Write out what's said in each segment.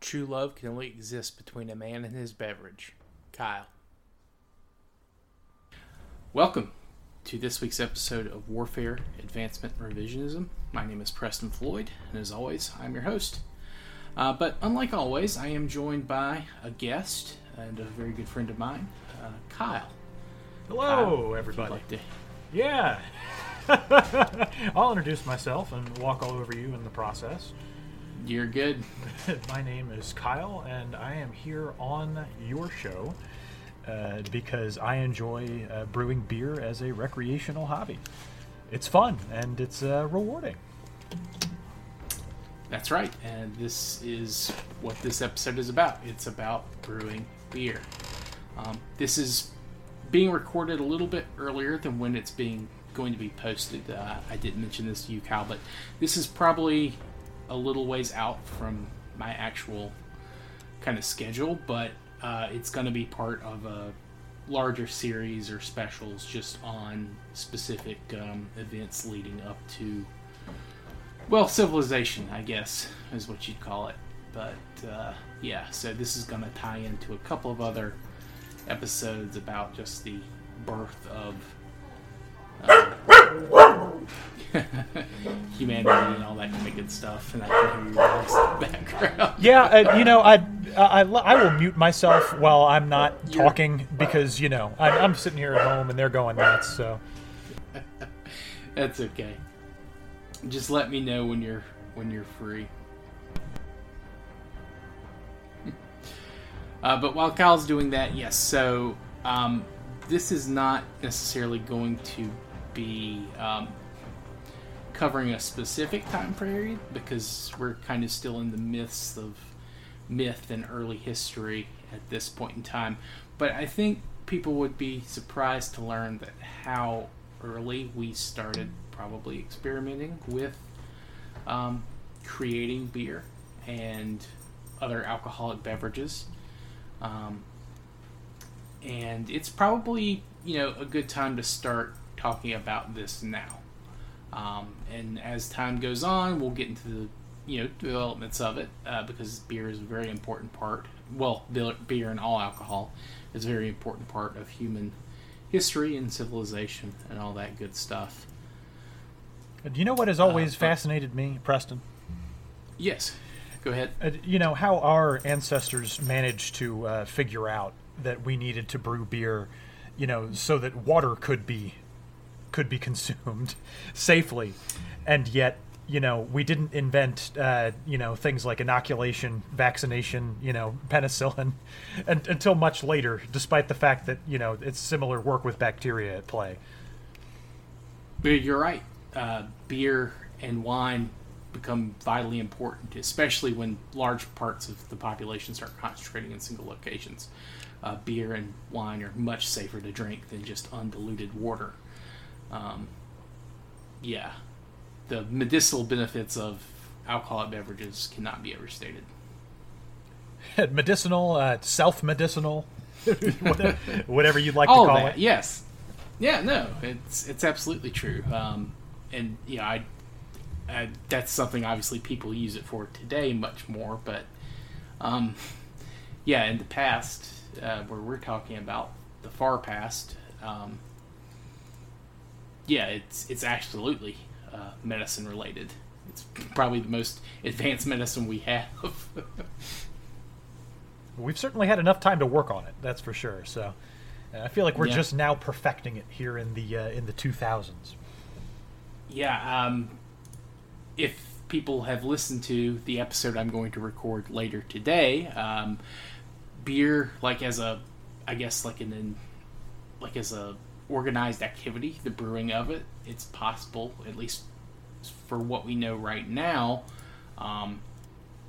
True love can only exist between a man and his beverage. Kyle. Welcome to this week's episode of Warfare, Advancement, and Revisionism. My name is Preston Floyd, and as always, I'm your host. Uh, but unlike always, I am joined by a guest and a very good friend of mine, uh, Kyle. Hello, Kyle, everybody. like to- Yeah. I'll introduce myself and walk all over you in the process. You're good. My name is Kyle, and I am here on your show uh, because I enjoy uh, brewing beer as a recreational hobby. It's fun and it's uh, rewarding. That's right, and this is what this episode is about. It's about brewing beer. Um, this is being recorded a little bit earlier than when it's being going to be posted. Uh, I didn't mention this to you, Kyle, but this is probably a little ways out from my actual kind of schedule, but uh, it's going to be part of a larger series or specials just on specific um, events leading up to well, civilization, I guess, is what you'd call it. But uh, yeah, so this is going to tie into a couple of other episodes about just the birth of uh, humanity and all that kind of good stuff. And I can hear your dogs in the background. Yeah, uh, you know, I, I, I will mute myself while I'm not You're- talking because, you know, I, I'm sitting here at home and they're going nuts, so. That's okay. Just let me know when you're when you're free. Uh, but while Kyle's doing that, yes. So um, this is not necessarily going to be um, covering a specific time period because we're kind of still in the myths of myth and early history at this point in time. But I think people would be surprised to learn that how early we started probably experimenting with um, creating beer and other alcoholic beverages. Um, and it's probably you know a good time to start talking about this now. Um, and as time goes on, we'll get into the you know developments of it uh, because beer is a very important part. Well, beer and all alcohol is a very important part of human history and civilization and all that good stuff. Do you know what has always but- fascinated me, Preston? Yes, go ahead. Uh, you know how our ancestors managed to uh, figure out that we needed to brew beer, you know, so that water could be could be consumed safely, and yet you know we didn't invent uh, you know things like inoculation, vaccination, you know, penicillin, and, until much later, despite the fact that you know it's similar work with bacteria at play. You're right. Uh, beer and wine become vitally important, especially when large parts of the population start concentrating in single locations. Uh, beer and wine are much safer to drink than just undiluted water. Um, yeah, the medicinal benefits of alcoholic beverages cannot be overstated. medicinal, uh, self-medicinal, whatever, whatever you'd like all to call that, it. yes, yeah, no, it's it's absolutely true. Um, and yeah, I, I that's something obviously people use it for today much more, but um, yeah, in the past, uh, where we're talking about the far past, um, yeah, it's it's absolutely uh, medicine related. It's probably the most advanced medicine we have. We've certainly had enough time to work on it. That's for sure. So, uh, I feel like we're Yeah. just now perfecting it here in the uh, in the 2000s. Yeah, um, if people have listened to the episode I'm going to record later today, um, beer, like as a, I guess like an, in, like as a organized activity, the brewing of it, it's possible, at least for what we know right now. Um,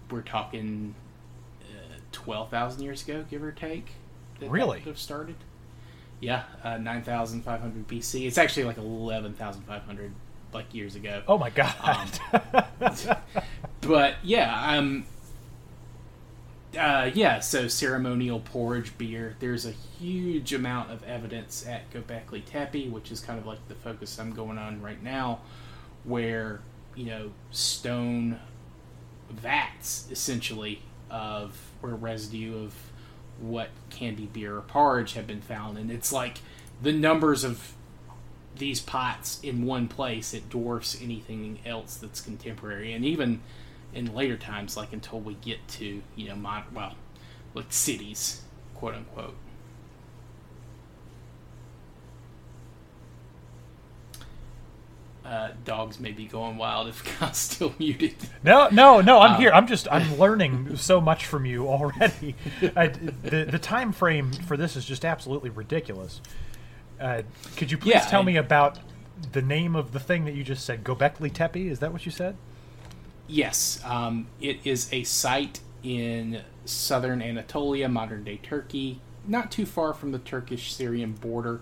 we're talking uh, twelve thousand years ago, give or take. that that Really? would have started. Yeah, uh, nine thousand five hundred BC. It's actually like eleven thousand five hundred like years ago. Oh my god! Um, but yeah, um, uh, yeah. So ceremonial porridge beer. There's a huge amount of evidence at Göbekli Tepe, which is kind of like the focus I'm going on right now, where you know stone vats essentially of or residue of what candy beer or porridge have been found, and it's like the numbers of these pots in one place it dwarfs anything else that's contemporary, and even in later times, like until we get to you know mod well, like cities, quote unquote. Uh, dogs may be going wild if Kyle's still muted. No, no, no. I'm Um, here. I'm just. I'm learning so much from you already. I, the the time frame for this is just absolutely ridiculous. Uh, could you please Yeah, tell I- me about the name of the thing that you just said? Gobekli Tepe. Is that what you said? Yes, um, it is a site in southern Anatolia, modern day Turkey, not too far from the Turkish Syrian border.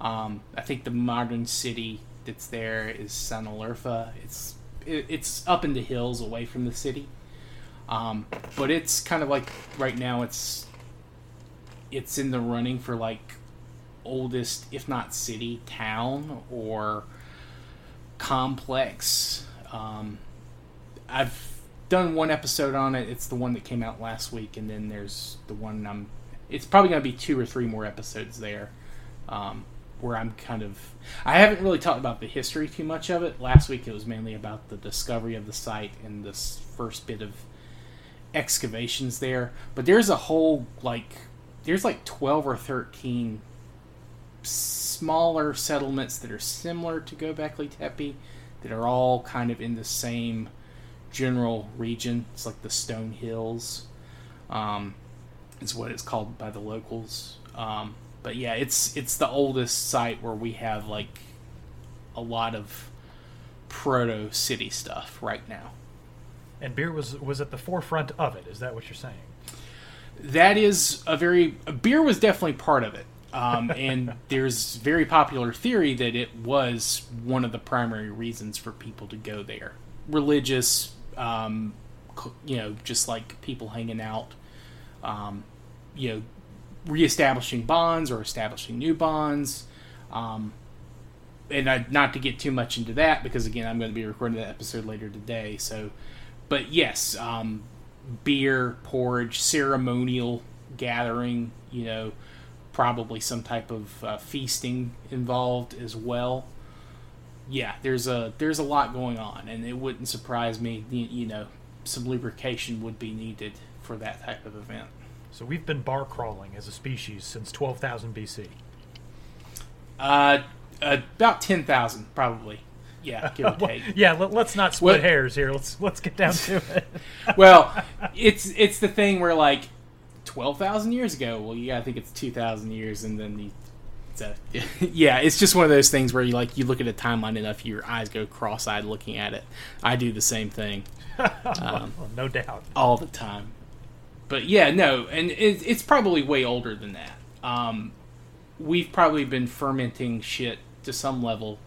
Um, I think the modern city that's there is Sanliurfa. It's it, it's up in the hills away from the city, um, but it's kind of like right now it's it's in the running for like oldest, if not city, town or complex. Um, I've done one episode on it. It's the one that came out last week, and then there's the one I'm. It's probably going to be two or three more episodes there, um, where I'm kind of. I haven't really talked about the history too much of it. Last week it was mainly about the discovery of the site and this first bit of excavations there. But there's a whole like there's like twelve or thirteen smaller settlements that are similar to Gobekli Tepe that are all kind of in the same general region. It's like the Stone Hills, um, is what it's called by the locals. Um, but yeah, it's it's the oldest site where we have like a lot of proto city stuff right now. And beer was was at the forefront of it. Is that what you're saying? that is a very beer was definitely part of it um, and there's very popular theory that it was one of the primary reasons for people to go there religious um, you know just like people hanging out um, you know reestablishing bonds or establishing new bonds um, and I, not to get too much into that because again i'm going to be recording that episode later today so but yes um, beer, porridge, ceremonial gathering, you know, probably some type of uh, feasting involved as well. Yeah, there's a there's a lot going on, and it wouldn't surprise me. You, you know, some lubrication would be needed for that type of event. So we've been bar crawling as a species since 12,000 BC. Uh, about ten thousand, probably. Yeah, give or Well, take. yeah, let, us not split What- hairs here. Let's let's get down to it. well, it's it's the thing where like twelve thousand years ago. Well, you gotta think it's two thousand years, and then you. Yeah, it's just one of those things where you like you look at a timeline enough, your eyes go cross-eyed looking at it. I do the same thing um, Well, no doubt. all the time. But yeah, no, and it, it's probably way older than that. Um, we've probably been fermenting shit to some level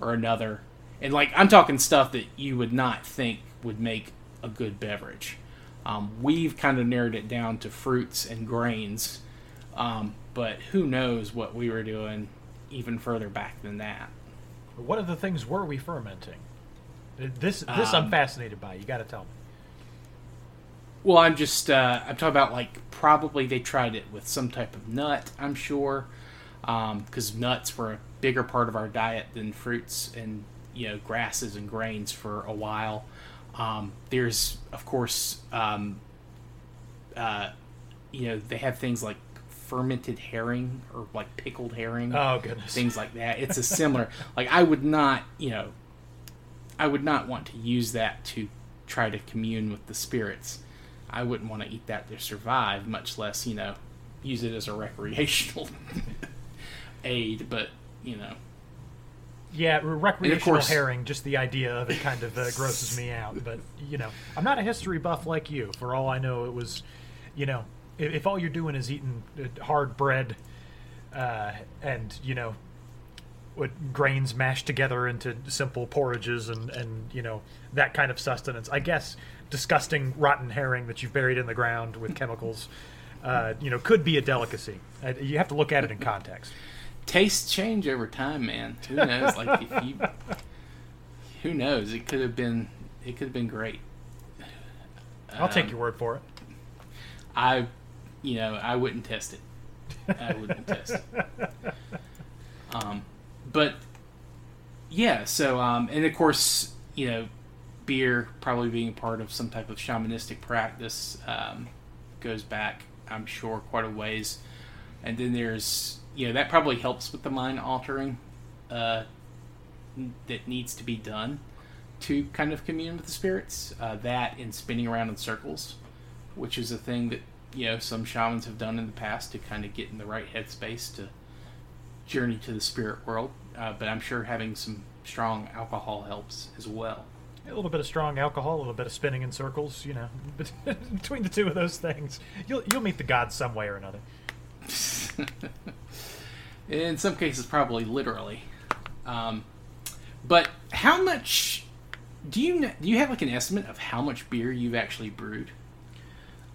or another, and like I'm talking stuff that you would not think would make a good beverage. Um, we've kind of narrowed it down to fruits and grains, um, but who knows what we were doing even further back than that. What other things were we fermenting? This this I'm Um, fascinated by. You got to tell me. Well, I'm just uh, I'm talking about like probably they tried it with some type of nut. I'm sure because nuts were a bigger part of our diet than fruits and you know grasses and grains for a while. Um, there's of course um, uh, you know they have things like fermented herring or like pickled herring Oh goodness. things like that. It's a similar like I would not, you know, I would not want to use that to try to commune with the spirits. I wouldn't want to eat that to survive, much less, you know, use it as a recreational aid, but, you know, Yeah, re- recreational course- herring. Just the idea of it kind of uh, grosses me out. But you know, I'm not a history buff like you. For all I know, it was, you know, if, all you're doing is eating uh, hard bread, uh, and you know, what grains mashed together into simple porridges and and you know that kind of sustenance. I guess disgusting rotten herring that you've buried in the ground with chemicals. Uh, you know, could be a delicacy. Uh, you have to look at it in context. tastes change over time, man. Who knows? like, if you, who knows? It could have been, it could have been great. I'll take Um, your word for it. I, you know, I wouldn't test it. I wouldn't test it. Um, but yeah, so um, and of course, you know, beer probably being part of some type of shamanistic practice um, goes back, I'm sure, quite a ways. And then there's, you know, that probably helps with the mind altering uh, that needs to be done to kind of commune with the spirits. Uh, that and spinning around in circles, which is a thing that you know some shamans have done in the past to kind of get in the right headspace to journey to the spirit world. Uh, but I'm sure having some strong alcohol helps as well. A little bit of strong alcohol, a little bit of spinning in circles, you know. Between the two of those things, you'll you'll meet the gods some way or another. in some cases, probably literally. Um, but how much do you do you have like an estimate of how much beer you've actually brewed?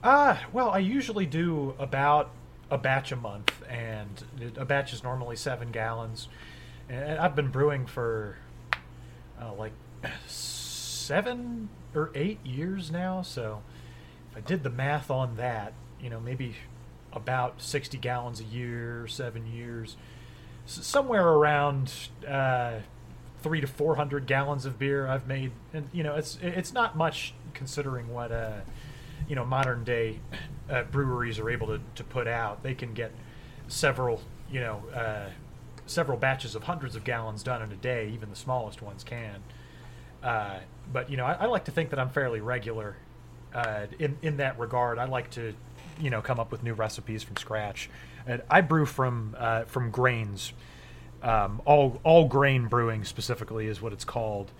Uh, well, I usually do about a batch a month, and a batch is normally seven gallons. And I've been brewing for uh, like seven or eight years now. So if I did the math on that, you know, maybe about 60 gallons a year, seven years, somewhere around uh, three to 400 gallons of beer I've made. And, you know, it's, it's not much considering what, uh, you know, modern day uh, breweries are able to, to put out. They can get several, you know, uh, several batches of hundreds of gallons done in a day. Even the smallest ones can. Uh, but you know, I, I, like to think that I'm fairly regular uh, in in that regard. I like to, you know, come up with new recipes from scratch. And I brew from uh, from grains. Um, all all grain brewing specifically is what it's called.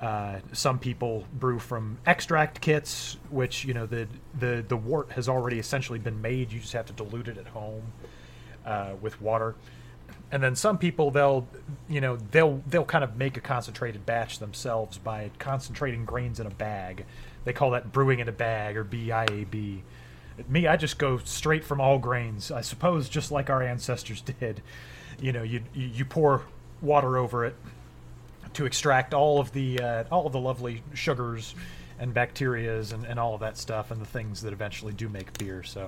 Uh, some people brew from extract kits, which you know the the the wort has already essentially been made. You just have to dilute it at home uh, with water. And then some people they'll you know they'll they'll kind of make a concentrated batch themselves by concentrating grains in a bag. They call that brewing in a bag or biab me i just go straight from all grains. I suppose just like our ancestors did. You know you you pour water over it to extract all of the uh, all of the lovely sugars and bacterias and, and all of that stuff and the things that eventually do make beer so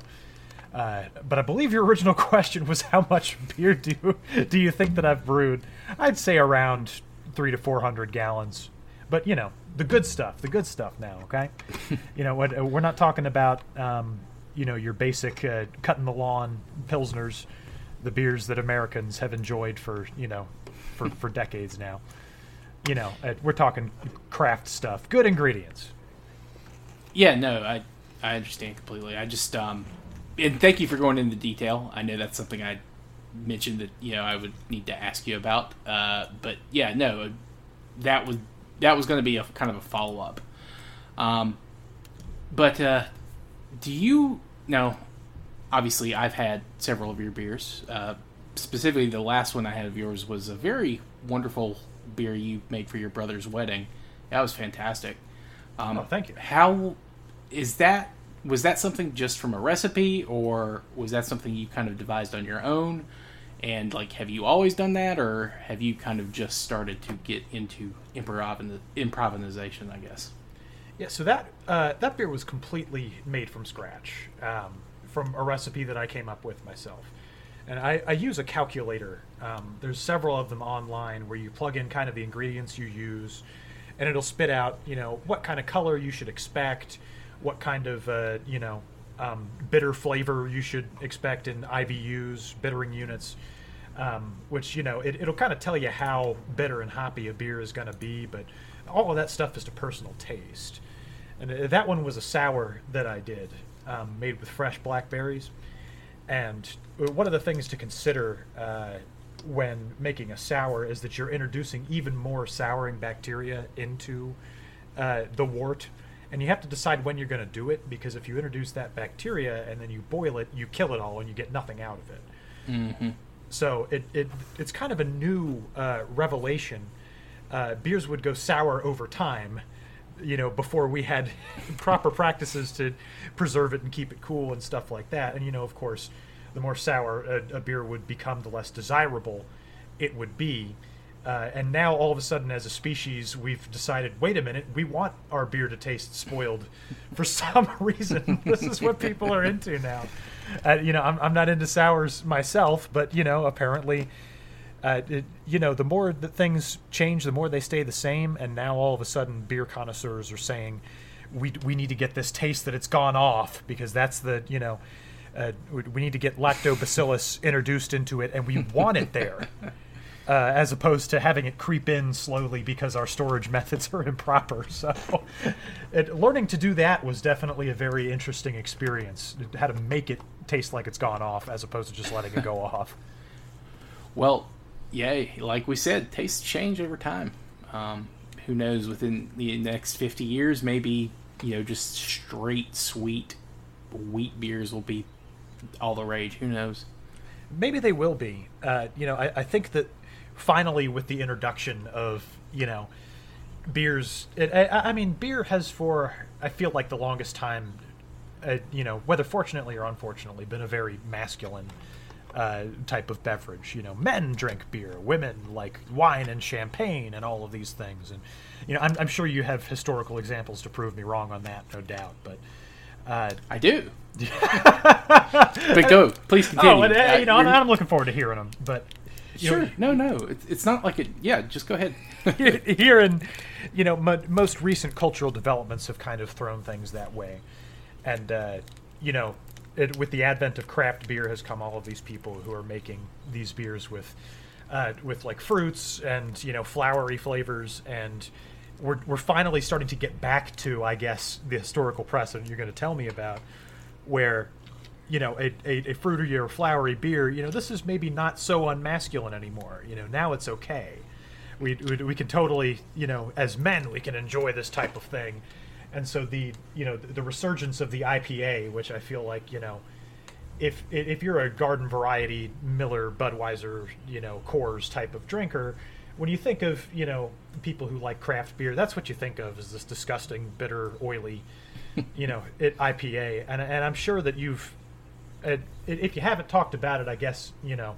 uh, but I believe your original question was how much beer do you, do you think that I've brewed? I'd say around three to four hundred gallons. But you know the good stuff, the good stuff. Now, okay, you know what we're not talking about. Um, you know your basic uh, cutting the lawn pilsners, the beers that Americans have enjoyed for you know for for decades now. You know uh, we're talking craft stuff, good ingredients. Yeah, no, I I understand completely. I just um and thank you for going into detail. I know that's something I mentioned that you know I would need to ask you about. Uh, but yeah, no, that was that was going to be a kind of a follow up. Um, but uh, do you know? Obviously, I've had several of your beers. Uh, specifically, the last one I had of yours was a very wonderful beer you made for your brother's wedding. That was fantastic. Um, oh, thank you. How is that was that something just from a recipe or was that something you kind of devised on your own and like have you always done that or have you kind of just started to get into improv improvisation i guess yeah so that uh, that beer was completely made from scratch um, from a recipe that i came up with myself and I, I use a calculator um, there's several of them online where you plug in kind of the ingredients you use and it'll spit out you know what kind of color you should expect what kind of uh, you know um, bitter flavor you should expect in IBUs, bittering units, um, which you know it, will kind of tell you how bitter and hoppy a beer is going to be. But all of that stuff is to personal taste. And uh, that one was a sour that I did, um, made with fresh blackberries. And uh, one of the things to consider uh, when making a sour is that you're introducing even more souring bacteria into uh, the wort and you have to decide when you're going to do it because if you introduce that bacteria and then you boil it, you kill it all and you get nothing out of it. Mm-hmm. So it, it it's kind of a new uh, revelation. Uh, beers would go sour over time, you know, before we had proper practices to preserve it and keep it cool and stuff like that. And you know, of course, the more sour a, a beer would become, the less desirable it would be. Uh, and now all of a sudden, as a species, we've decided, wait a minute, we want our beer to taste spoiled for some reason. this is what people are into now. Uh, you know, I'm, I'm not into sours myself, but you know, apparently, uh, it, you know, the more that things change, the more they stay the same. And now all of a sudden, beer connoisseurs are saying, we we need to get this taste that it's gone off because that's the you know. Uh, we- need to get lactobacillus introduced into it, and we want it there uh, as opposed to having it creep in slowly because our storage methods are improper. So, it, learning to do that was definitely a very interesting experience. How to make it taste like it's gone off as opposed to just letting it go off. Well, yeah, like we said, tastes change over time. Um, who knows? Within the next fifty years, maybe you know, just straight sweet wheat beers will be all the rage. Who knows? Maybe they will be. Uh, you know, I, I think that finally, with the introduction of you know beers, it, I, I mean, beer has for I feel like the longest time, uh, you know, whether fortunately or unfortunately, been a very masculine uh, type of beverage. You know, men drink beer, women like wine and champagne, and all of these things. And you know, I'm, I'm sure you have historical examples to prove me wrong on that, no doubt. But uh, I do. But go, please continue. oh, and, uh, Uh, you know, I'm, I'm looking forward to hearing them. But you know, sure. No, no, it's, it's not like it. Yeah, just go ahead. here in you know mo- most recent cultural developments have kind of thrown things that way and uh, you know it, with the advent of craft beer has come all of these people who are making these beers with uh, with like fruits and you know flowery flavors and we're, we're finally starting to get back to i guess the historical precedent you're going to tell me about where you know a, a, a fruity or flowery beer you know this is maybe not so unmasculine anymore. You know now it's okay. We, we, we can totally you know as men we can enjoy this type of thing. And so the you know the, the resurgence of the ipa which i feel like you know if if you're a garden variety miller budweiser you know coors type of drinker when you think of you know people who like craft beer that's what you think of is this disgusting bitter oily you know it ipa and, and i'm sure that you've uh, if you haven't talked about it i guess you know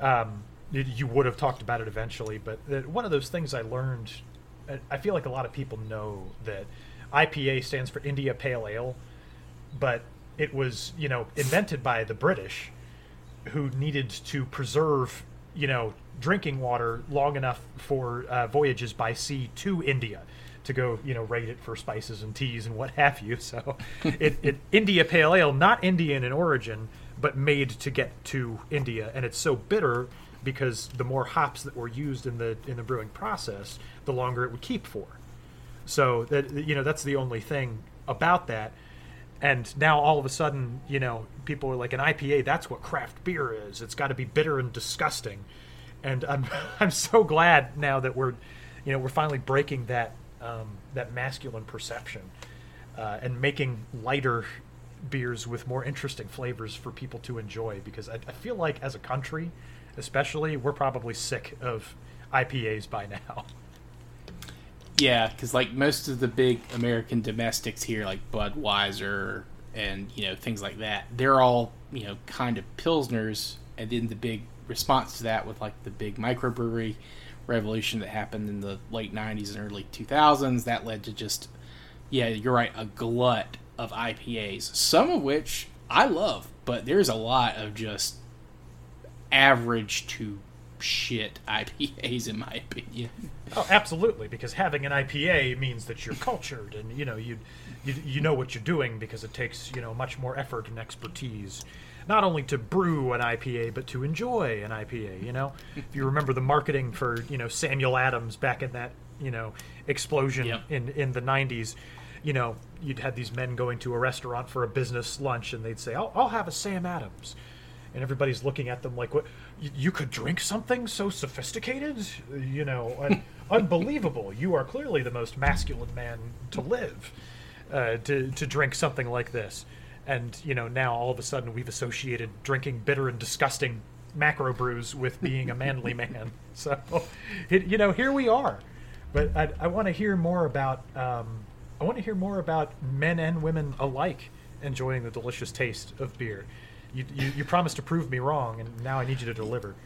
um, you, would have talked about it eventually. But one of those things I learned, I- I feel like a lot of people know that IPA stands for India Pale Ale, but it was you know invented by the British, who needed to preserve you know drinking water long enough for uh, voyages by sea to India to go you know rate it for spices and teas and what have you. So it, it India Pale Ale, not Indian in origin, but made to get to India, and it's so bitter because the more hops that were used in the in the brewing process, the longer it would keep for. So that you know that's the only thing about that. And now all of a sudden, you know, people are like an IPA. That's what craft beer is. It's got to be bitter and disgusting. And I'm I'm so glad now that we're, you know, we're finally breaking that um, that masculine perception uh, and making lighter beers with more interesting flavors for people to enjoy. Because I, I feel like as a country, especially, we're probably sick of IPAs by now. Yeah, because like most of the big American domestics here, like Budweiser and you know things like that, they're all you know kind of pilsners, and then the big response to that with like the big microbrewery revolution that happened in the late '90s and early 2000s, that led to just yeah, you're right, a glut of IPAs, some of which I love, but there's a lot of just average to shit IPAs in my opinion. Oh, absolutely, because having an IPA means that you're cultured and you know you, you you know what you're doing because it takes you know much more effort and expertise, not only to brew an IPA but to enjoy an IPA. You know, if you remember the marketing for you know Samuel Adams back in that you know explosion Yep. in in the '90s. You know, you'd had these men going to a restaurant for a business lunch, and they'd say, "I'll, I'll have a Sam Adams," and everybody's looking at them like, "What? You, you could drink something so sophisticated? You know, un- unbelievable! You are clearly the most masculine man to live uh, to to drink something like this." And you know, now all of a sudden we've associated drinking bitter and disgusting macro brews with being a manly man. So, it, you know, here we are. But I, I want to hear more about. Um, I want to hear more about men and women alike enjoying the delicious taste of beer. You, you, you promised to prove me wrong, and now I need you to deliver.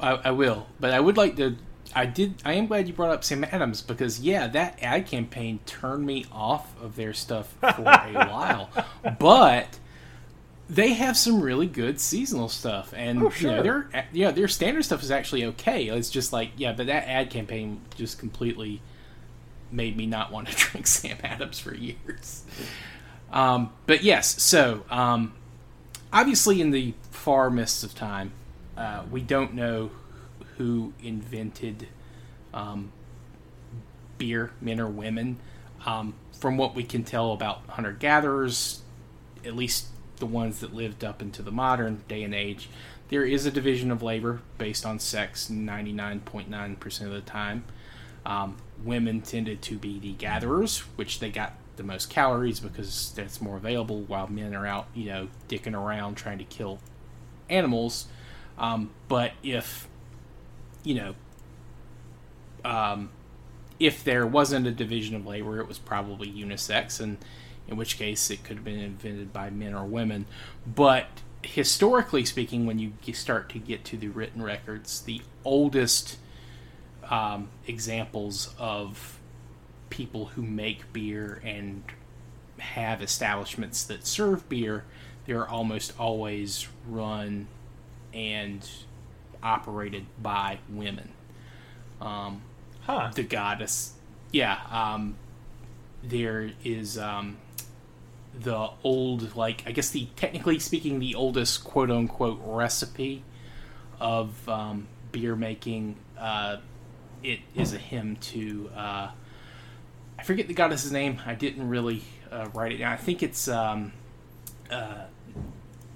I, I will, but I would like to. I did. I am glad you brought up Sam Adams because yeah, that ad campaign turned me off of their stuff for a while, but they have some really good seasonal stuff, and Oh, you know their yeah their standard stuff is actually okay. It's just like yeah, but that ad campaign just completely made me not want to drink Sam Adams for years. Um, but yes, so um, obviously in the far mists of time, uh, we don't know who invented um, beer, men or women. Um, from what we can tell about hunter gatherers, at least the ones that lived up into the modern day and age, there is a division of labor based on sex 99.9% of the time. Um, women tended to be the gatherers, which they got the most calories because that's more available, while men are out, you know, dicking around trying to kill animals. Um, but if, you know, um, if there wasn't a division of labor, it was probably unisex, and in which case it could have been invented by men or women. But historically speaking, when you start to get to the written records, the oldest um, examples of people who make beer and have establishments that serve beer, they're almost always run and operated by women. Um, Huh. the goddess. Yeah, um, there is um, the old, like I guess the technically speaking, the oldest quote unquote recipe of um, beer making. Uh, it is a hymn to uh, I forget the goddess's name. I didn't really uh, write it down. I think it's um, uh,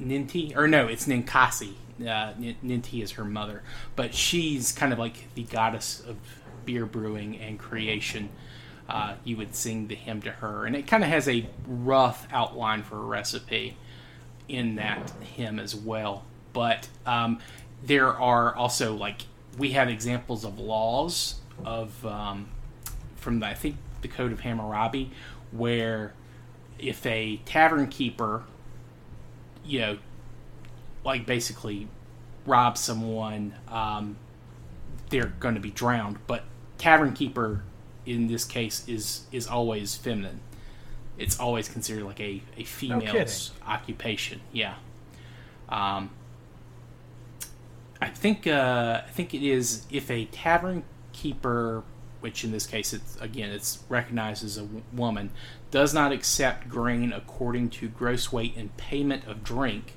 Ninti, or no, it's Ninkasi. Uh, Ninti is her mother, but she's kind of like the goddess of beer brewing and creation. Uh, you would sing the hymn to her, and it kind of has a rough outline for a recipe in that hymn as well. But um, there are also like we have examples of laws of um, from the, I think the Code of Hammurabi, where if a tavern keeper, you know, like basically rob someone, um, they're going to be drowned. But tavern keeper in this case is is always feminine. It's always considered like a a female's occupation. Yeah. Um, I think uh, I think it is if a tavern keeper, which in this case it's again it's recognized as a w- woman, does not accept grain according to gross weight in payment of drink,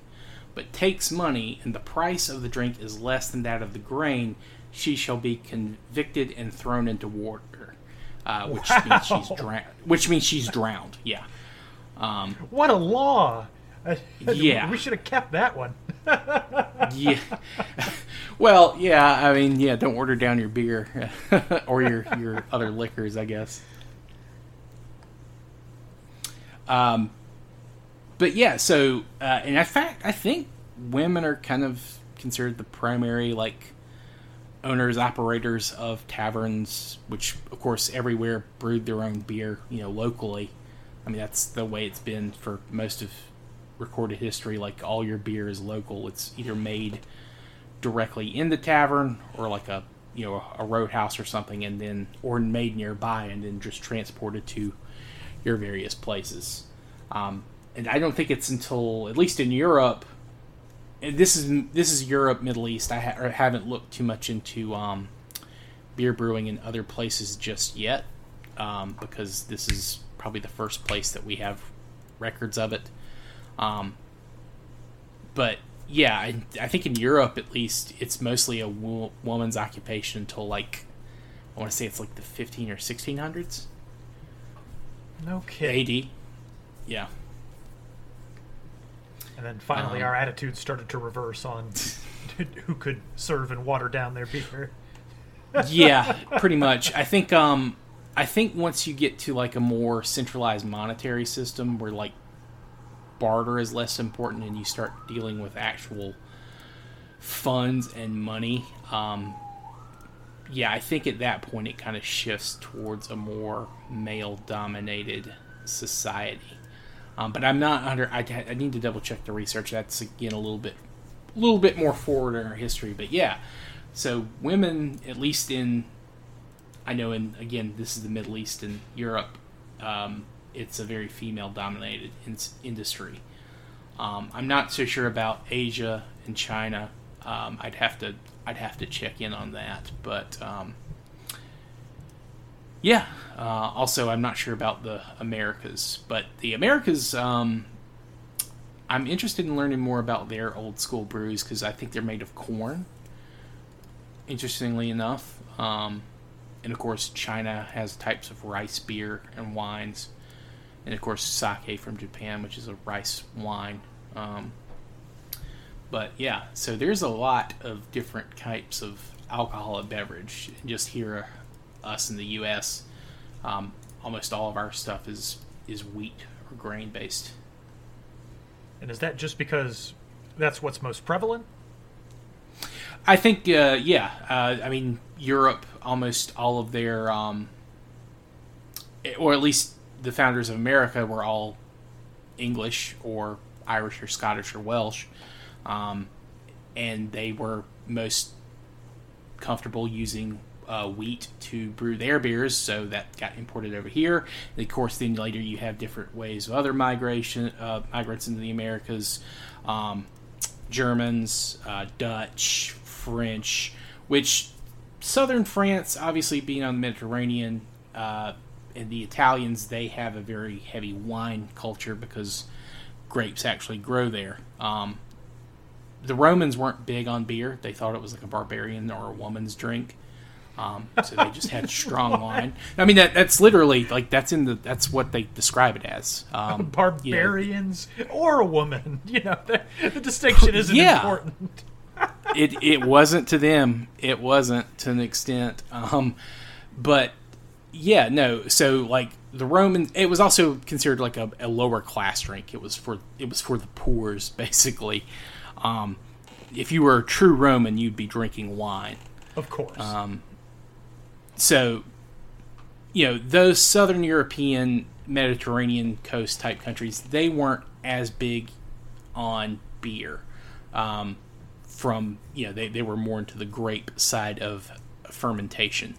but takes money and the price of the drink is less than that of the grain, she shall be convicted and thrown into water, uh, which means she's drowned. Which means she's drowned. Yeah. Um, What a law! Yeah. we should have kept that one. yeah. well, yeah. I mean, yeah. Don't order down your beer or your your other liquors, I guess. Um, but yeah. So, uh, and in fact, I think women are kind of considered the primary like owners operators of taverns, which of course everywhere brewed their own beer. You know, locally. I mean, that's the way it's been for most of recorded history. Like all your beer is local. It's either made directly in the tavern or like a you know a roadhouse or something, and then or made nearby and then just transported to your various places. Um, and I don't think it's until at least in Europe. and This is this is Europe, Middle East. I ha- haven't looked too much into um, beer brewing in other places just yet, um, because this is probably the first place that we have records of it. Um, but yeah, I, I think in Europe at least it's mostly a wo- woman's occupation until like I want to say it's like the 15 or 1600s No kidding. AD. Yeah. And then finally, Um, our attitudes started to reverse on who could serve and water down their beer. yeah, pretty much. I think um I think once you get to like a more centralized monetary system where like barter is less important and you start dealing with actual funds and money, um yeah, I think at that point it kind of shifts towards a more male dominated society. Um, but I'm not under. I, I need to double check the research. That's again a little bit, a little bit more forward in our history. But yeah, so women, at least in, I know in again this is the Middle East and Europe, um, it's a very female dominated in- industry. Um, I'm not so sure about Asia and China. Um, I'd have to I'd have to check in on that, but um, yeah. Uh, also, I'm not sure about the Americas, but the Americas, um, I'm interested in learning more about their old school brews because I think they're made of corn. Interestingly enough, um, and of course, China has types of rice beer and wines, and of course, sake from Japan, which is a rice wine. Um, but yeah, so there's a lot of different types of alcoholic beverage. Just here us in the U.S., um, almost all of our stuff is is wheat or grain based. And is that just because that's what's most prevalent? I think, uh, yeah. Uh, I mean, Europe, almost all of their, um, or at least the founders of America, were all English or Irish or Scottish or Welsh, um, and they were most comfortable using uh, wheat to brew their beers, so that got imported over here. And of course, then later you have different ways of other migration uh, migrants into the Americas, um, Germans, uh, Dutch, French, which southern France, obviously being on the Mediterranean, uh, and the Italians, they have a very heavy wine culture because grapes actually grow there. Um, the Romans weren't big on beer; they thought it was like a barbarian or a woman's drink. Um, so they just had strong wine. I mean, that that's literally like that's in the that's what they describe it as. Um, Barbarians you know. or a woman. You know, the, the distinction isn't yeah. important. it it wasn't to them. It wasn't to an extent. Um, but yeah, no. So like the Romans, it was also considered like a, a lower class drink. It was for it was for the poor's basically. Um, if you were a true Roman, you'd be drinking wine. Of course. Um, so, you know, those Southern European, Mediterranean coast type countries, they weren't as big on beer. Um, from you know, they, they were more into the grape side of fermentation.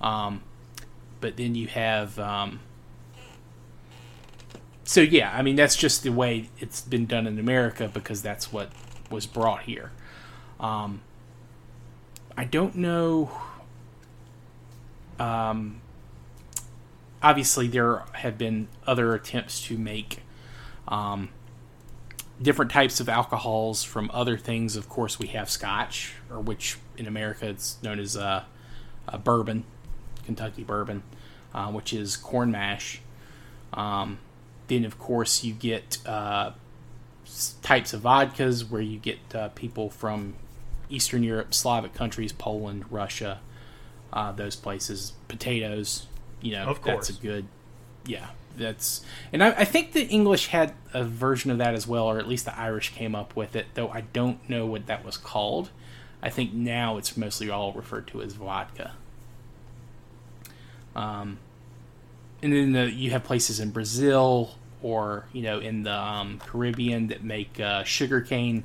Um, but then you have um, so yeah, I mean that's just the way it's been done in America because that's what was brought here. Um, I don't know um, obviously, there have been other attempts to make um, different types of alcohols from other things. Of course, we have Scotch, or which in America it's known as uh, bourbon, Kentucky bourbon, uh, which is corn mash. Um, then, of course, you get uh, types of vodkas where you get uh, people from Eastern Europe, Slavic countries, Poland, Russia, uh, those places. Potatoes, you know, of course. that's a good, yeah. That's and I, I, think the English had a version of that as well, or at least the Irish came up with it. Though I don't know what that was called. I think now it's mostly all referred to as vodka. Um, and then the, you have places in Brazil or you know in the um, Caribbean that make uh, sugarcane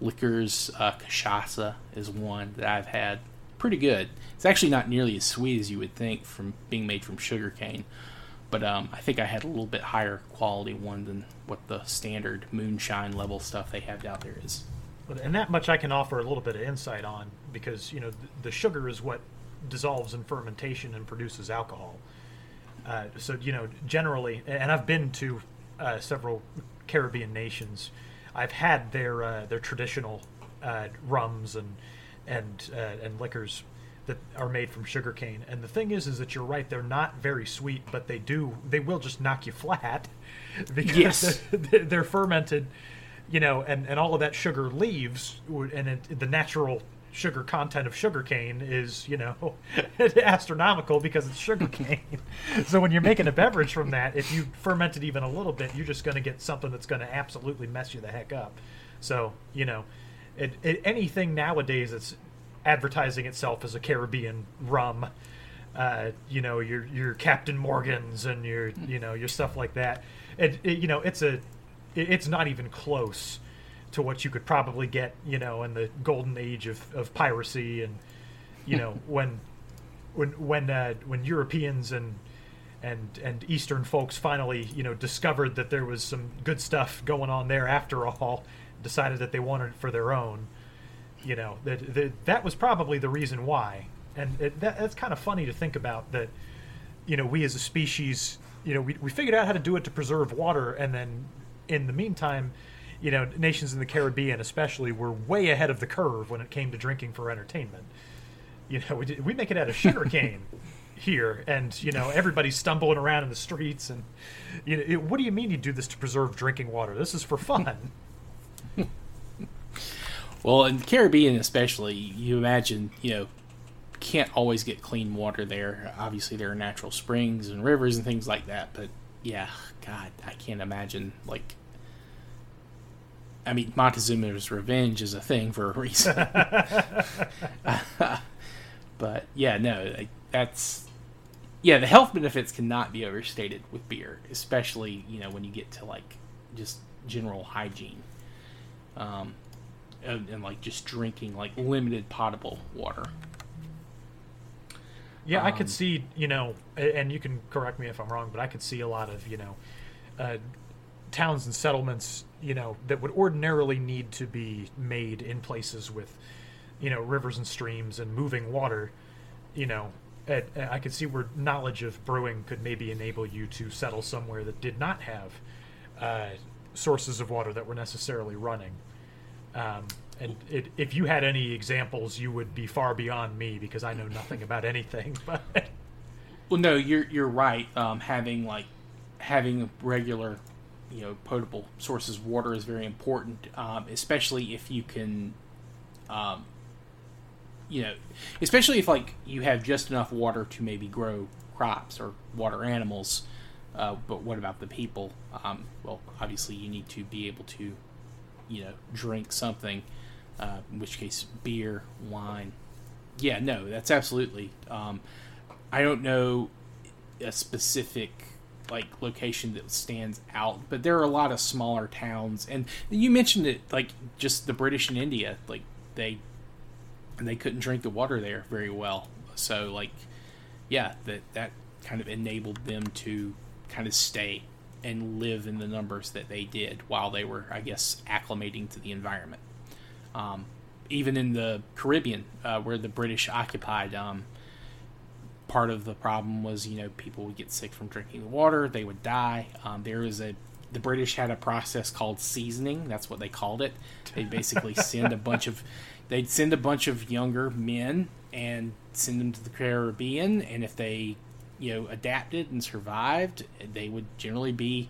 liquors. Uh, cachaça is one that I've had pretty good. It's actually not nearly as sweet as you would think from being made from sugar cane, but um, I think I had a little bit higher quality one than what the standard moonshine level stuff they have out there is. And that much I can offer a little bit of insight on because you know the sugar is what dissolves in fermentation and produces alcohol. Uh, so you know generally, and I've been to uh, several Caribbean nations. I've had their uh, their traditional uh, rums and and uh, and liquors that are made from sugarcane. And the thing is, is that you're right; they're not very sweet, but they do they will just knock you flat because yes. they're, they're, fermented, you know, and and all of that sugar leaves, and it, the natural sugar content of sugarcane is you know astronomical because it's sugarcane. so when you're making a beverage from that, if you ferment it even a little bit, you're just going to get something that's going to absolutely mess you the heck up. So you know it, it, anything nowadays that's advertising itself as a Caribbean rum, uh, you know, your your Captain Morgans and your you know your stuff like that. It, it you know it's a it's not even close to what you could probably get, you know, in the golden age of, of piracy and you know when when when uh, when Europeans and and and Eastern folks finally you know discovered that there was some good stuff going on there after all, decided that they wanted it for their own. You know that that, that was probably the reason why, and it, that, that's kind of funny to think about that. You know, we as a species, you know, we we figured out how to do it to preserve water, and then in the meantime. You know, nations in the Caribbean, especially, were way ahead of the curve when it came to drinking for entertainment you know, we, we make it out of sugar cane. here, and you know everybody's stumbling around in the streets, and you know, it, what do you mean you do this to preserve drinking water? This is for fun. Well, in the Caribbean, especially, you imagine, you know, can't always get clean water there. Obviously, there are natural springs and rivers and things like that, but yeah, God, I can't imagine like I mean, Montezuma's revenge is a thing for a reason. but yeah, no, that's yeah. The health benefits cannot be overstated with beer, especially you know when you get to like just general hygiene, um, and, and like just drinking like limited potable water. Yeah, um, I could um, see you know, and you can correct me if I'm wrong, but I could see a lot of you know, uh, towns and settlements you know that would ordinarily need to be made in places with you know rivers and streams and moving water you know at, i could see where knowledge of brewing could maybe enable you to settle somewhere that did not have uh, sources of water that were necessarily running um, and it, if you had any examples you would be far beyond me because i know nothing about anything but well no you're you're right um, having like having regular you know potable sources of water is very important um, especially if you can um, you know, especially if like you have just enough water to maybe grow crops or water animals. Uh, but what about the people? Um, well, obviously you need to be able to, you know, drink something. Uh, in which case, beer, wine. Yeah, no, that's absolutely. Um, I don't know a specific like location that stands out, but there are a lot of smaller towns, and you mentioned it like just the British in India, like they they couldn't drink the water there very well. So like, yeah, that that kind of enabled them to kind of stay and live in the numbers that they did while they were, I guess, acclimating to the environment. Um, even in the Caribbean, uh, where the British occupied, um, part of the problem was you know people would get sick from drinking the water, they would die. Um, there was a the British had a process called seasoning. That's what they called it. They basically send a bunch of they'd send a bunch of younger men and send them to the Caribbean, and if they, you know, adapted and survived, they would generally be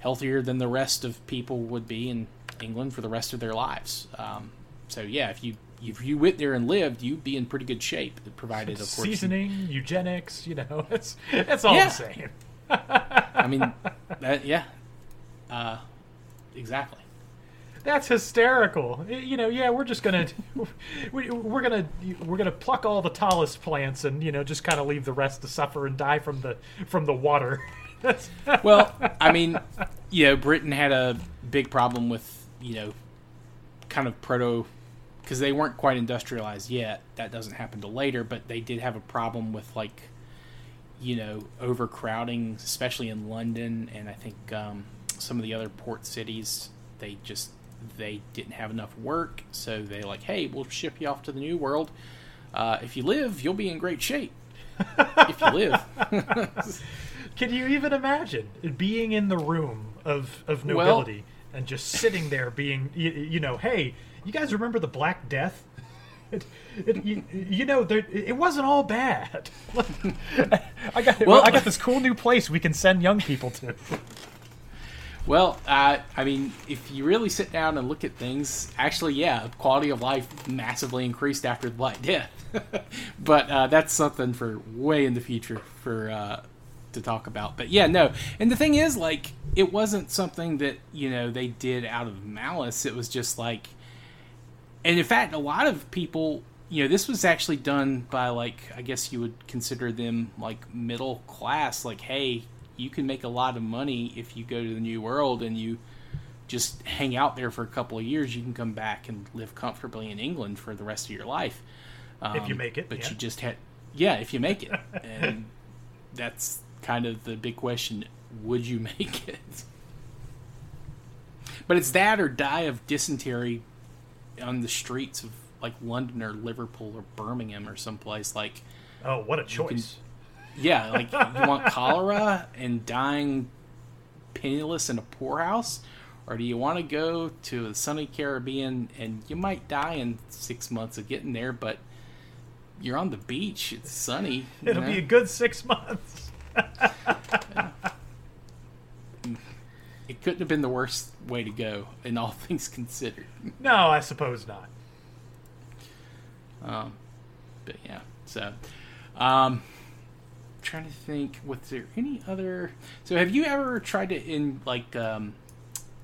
healthier than the rest of people would be in England for the rest of their lives. Um, so yeah, if you if you went there and lived, you'd be in pretty good shape. Provided, of course, seasoning, you, eugenics, you know, it's it's all yeah. the same. I mean, that, yeah, uh, exactly. That's hysterical. You know, yeah, we're just gonna we, we're gonna we're gonna pluck all the tallest plants and you know just kind of leave the rest to suffer and die from the from the water. well, I mean, you know, Britain had a big problem with you know, kind of proto because they weren't quite industrialized yet. That doesn't happen till later, but they did have a problem with like you know overcrowding, especially in London and I think um, some of the other port cities. They just they didn't have enough work, so they like, hey, we'll ship you off to the new world. Uh, if you live, you'll be in great shape. if you live. Can you even imagine being in the room of of nobility well, and just sitting there, being you, you, know, hey, you guys remember the Black Death? It, it, you, you, know, there, it wasn't all bad. I got well, I got this cool new place we can send young people to. Well, uh, I mean, if you really sit down and look at things, actually, yeah, quality of life massively increased after the Black Death. but uh, that's something for way in the future for uh, to talk about. But yeah, no. And the thing is, like, it wasn't something that you know they did out of malice. It was just like, and in fact, a lot of people. You know, this was actually done by like I guess you would consider them like middle class. Like, hey, you can make a lot of money if you go to the new world and you just hang out there for a couple of years, you can come back and live comfortably in England for the rest of your life. Um, If you make it, but yeah. you just had, yeah, if you make it, and that's kind of the big question: Would you make it? But it's that or die of dysentery on the streets of like London or Liverpool or Birmingham or someplace like. Oh, what a choice! Yeah, like you want cholera and dying penniless in a poorhouse, or do you want to go to the sunny Caribbean and you might die in six months of getting there, but you're on the beach, it's sunny. It'll know? be a good six months. It couldn't have been the worst way to go, in all things considered. No, I suppose not. Um, but yeah, so um, trying to think. Was there any other? So have you ever tried to in like um,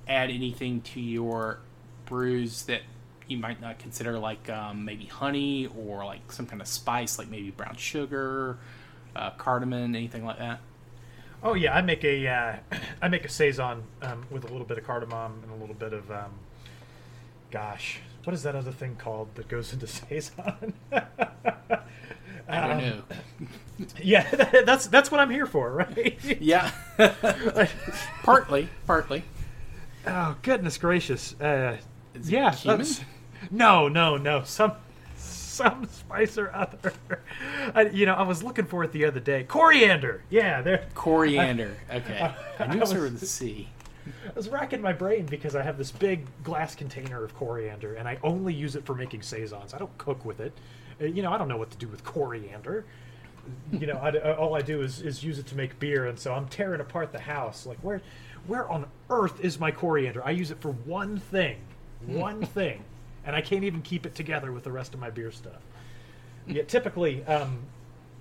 add anything to your brews that you might not consider like um, maybe honey or like some kind of spice, like maybe brown sugar, uh, cardamom, anything like that? Oh yeah, I make a uh, I make a saison um, with a little bit of cardamom and a little bit of um, gosh, what is that other thing called that goes into saison? I don't know. yeah, that's that's what I'm here for, right? Yeah, partly, partly. oh goodness gracious! Uh, Is yeah, that's- no, no, no, some some spice or other. I, you know, I was looking for it the other day. Coriander. Yeah, there. Coriander. Okay, I knew it I was- with a C. I was racking my brain because I have this big glass container of coriander, and I only use it for making saisons. I don't cook with it. Uh, You know, I don't know what to do with coriander. You know, I, uh, all I do is, is use it to make beer, and so I'm tearing apart the house. Like, where, where on earth is my coriander? I use it for one thing, one thing, and I can't even keep it together with the rest of my beer stuff. Yeah, typically, um,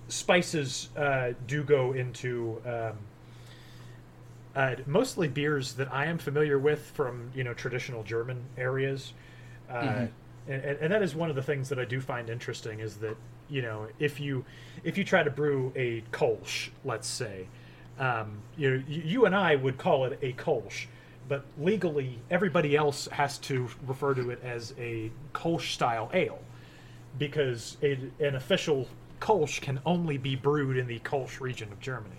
spices uh, do go into. Um, uh, mostly beers that I am familiar with from you know traditional German areas, uh, Mhm. and, and that is one of the things that I do find interesting is that you know if you if you try to brew a Kolsch, let's say, um, you know you, you and I would call it a Kolsch, but legally everybody else has to refer to it as a Kolsch style ale because a, an official Kolsch can only be brewed in the Kolsch region of Germany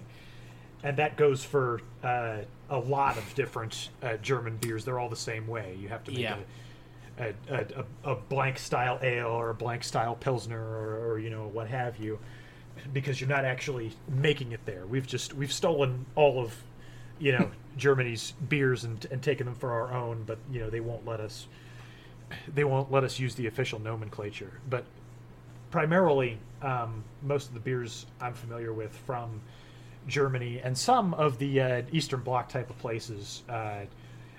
and that goes for uh, a lot of different uh, German beers. They're all the same way. You have to make Yeah. a, a, a, a blank style ale or a blank style pilsner or, or you know what have you, because you're not actually making it there. We've just we've stolen all of you know Germany's beers and, and taken them for our own, but you know they won't let us they won't let us use the official nomenclature. But primarily, um, most of the beers I'm familiar with from Germany and some of the uh, Eastern Bloc type of places. Uh,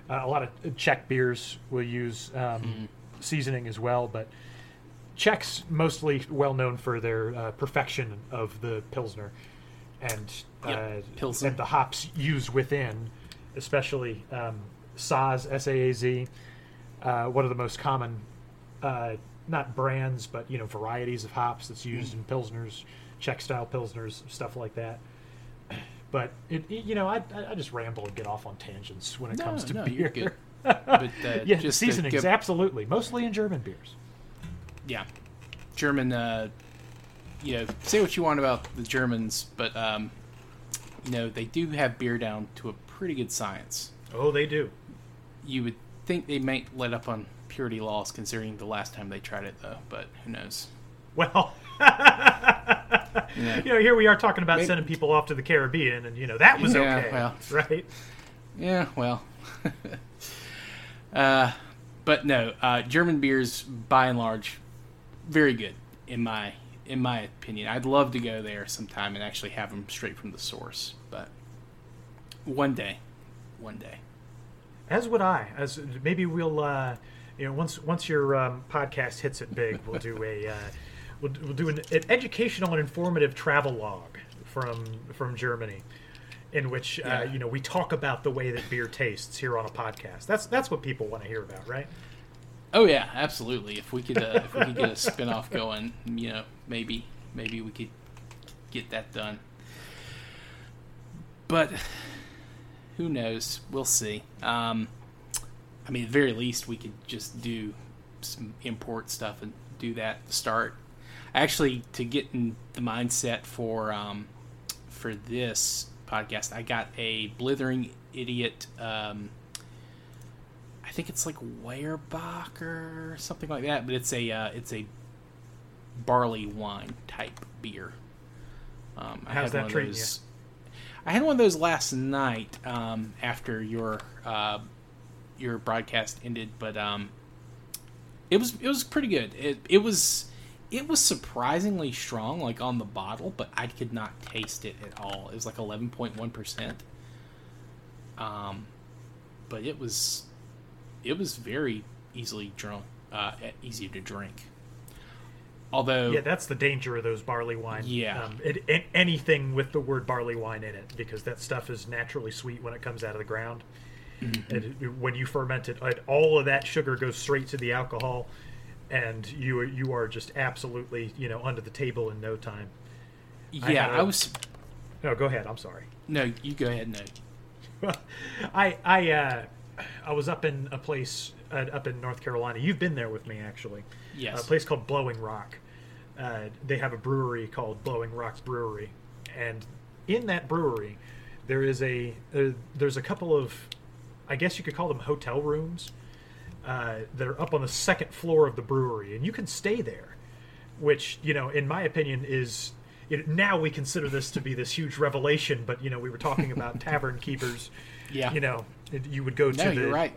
uh, a lot of Czech beers will use um, seasoning as well, but Czechs mostly well known for their uh, perfection of the pilsner and uh, Yep, Pilsen. and the hops used within, especially um, Saaz S A A Z. Uh, one of the most common, uh, not brands, but you know varieties of hops that's used in pilsners, Czech style pilsners, stuff like that. But it, you know, I, I just ramble and get off on tangents when it No, comes to no, beer. good. But uh, yeah, just seasonings, give- absolutely, mostly in German beers. yeah, German. Uh, you know, say what you want about the Germans, but um, you know they do have beer down to a pretty good science. Oh, they do. You would think they might let up on purity laws, considering the last time they tried it, though. But who knows? Well, Yeah. you know, here we are talking about Maybe- sending people off to the Caribbean, and you know that was Yeah, okay, well. right? Yeah, well. uh, but no, uh, German beers, by and large, very good in my in my opinion. I'd love to go there sometime and actually have them straight from the source. But one day, one day. As would I. As maybe we'll, uh, you know, once once your um, podcast hits it big, we'll do a uh, we'll, we'll do an, an educational and informative travel log from from Germany, in which uh, you know we talk about the way that beer tastes here on a podcast. That's that's what people want to hear about, right? Oh yeah, absolutely. If we could, uh, if we could get a spin-off going, you know, maybe maybe we could get that done. But who knows? We'll see. Um, I mean, at the very least, we could just do some import stuff and do that to start. Actually, to get in the mindset for um, for this podcast, I got a blithering idiot. Um, I think it's like Weyerbacher or something like that, but it's a uh, it's a barley wine type beer. Um, I How's had that one of treating those- I had one of those last night um, after your uh, your broadcast ended, but um, it was it was pretty good. It it was it was surprisingly strong, like on the bottle, but I could not taste it at all. It was like eleven point one percent. Um, but it was it was very easily drunk, uh, easy to drink. Although Yeah, that's the danger of those barley wine. Yeah. Um, it, it- anything with the word barley wine in it, because that stuff is naturally sweet when it comes out of the ground. Mm-hmm. And when you ferment it, all of that sugar goes straight to the alcohol, and you are- you are just absolutely you know under the table in no time. Yeah, I I was No, go ahead. I'm sorry. no. You go ahead. No, I I uh, I was up in a place uh, up in North Carolina. You've been there with me actually. Yes. A place called Blowing Rock. Uh, they have a brewery called Blowing Rock Brewery, and in that brewery, there is a uh, there's a couple of, I guess you could call them hotel rooms, uh, that are up on the second floor of the brewery, and you can stay there, which you know, in my opinion, is know, now we consider this to be this huge revelation. But you know, we were talking about tavern keepers. Yeah. You know, it- you would go to no, the right.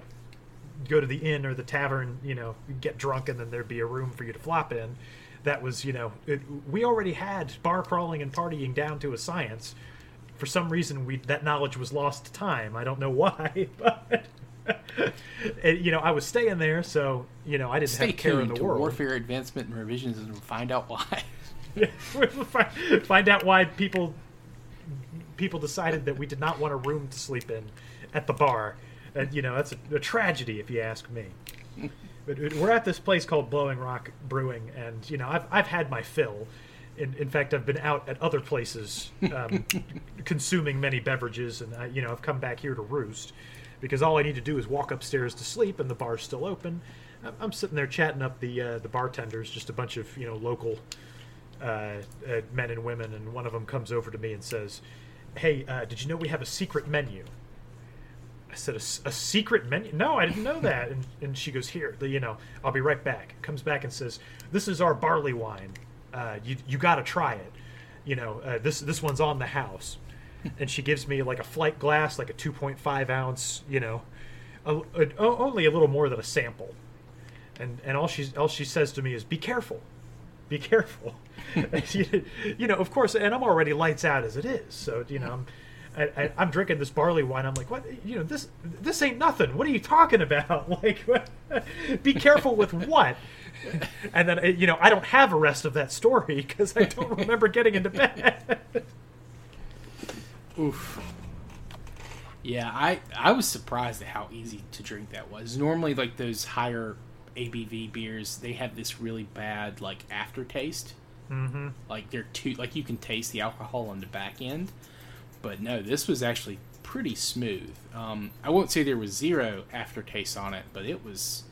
go to the inn or the tavern, you know, get drunk, and then there'd be a room for you to flop in. That was, you know, it, we already had bar crawling and partying down to a science. For some reason, we that knowledge was lost to time. I don't know why, but it, you know, I was staying there, so you know, I didn't Stay have care in the world. Warfare Advancement and Revisions and find out why. find, find out why people people decided that we did not want a room to sleep in at the bar. And you know, that's a, a tragedy if you ask me. But we're at this place called Blowing Rock Brewing, and you know, I've I've had my fill. In, in fact, I've been out at other places um, consuming many beverages, and I, you know, I've come back here to roost because all I need to do is walk upstairs to sleep, and the bar's still open. I'm, I'm sitting there chatting up the uh, the bartenders, just a bunch of you know local uh, uh, men and women, and one of them comes over to me and says, "Hey, uh, did you know we have a secret menu?" I said, "A, a secret menu? No, I didn't know that." And, and she goes, "Here, the- you know, I'll be right back." Comes back and says, "This is our barley wine. Uh, you you got to try it. You know, uh, this this one's on the house." And she gives me like a flight glass, like a 2.5 ounce, you know, a, a- only a little more than a sample. And and all she all she says to me is, "Be careful." be careful. you, know, of course, and I'm already lights out as it is. So you know, I'm, I, I'm drinking this barley wine. I'm like, what? You know, this this ain't nothing. What are you talking about? Like, be careful with what? And then you know, I don't have a rest of that story because I don't remember getting into bed. Oof. Yeah, I I was surprised at how easy to drink that was. Normally, like those higher ABV beers, they have this really bad like aftertaste. Mm-hmm. Like they're too like you can taste the alcohol on the back end, but no, this was actually pretty smooth. Um, I won't say there was zero aftertaste on it, but it was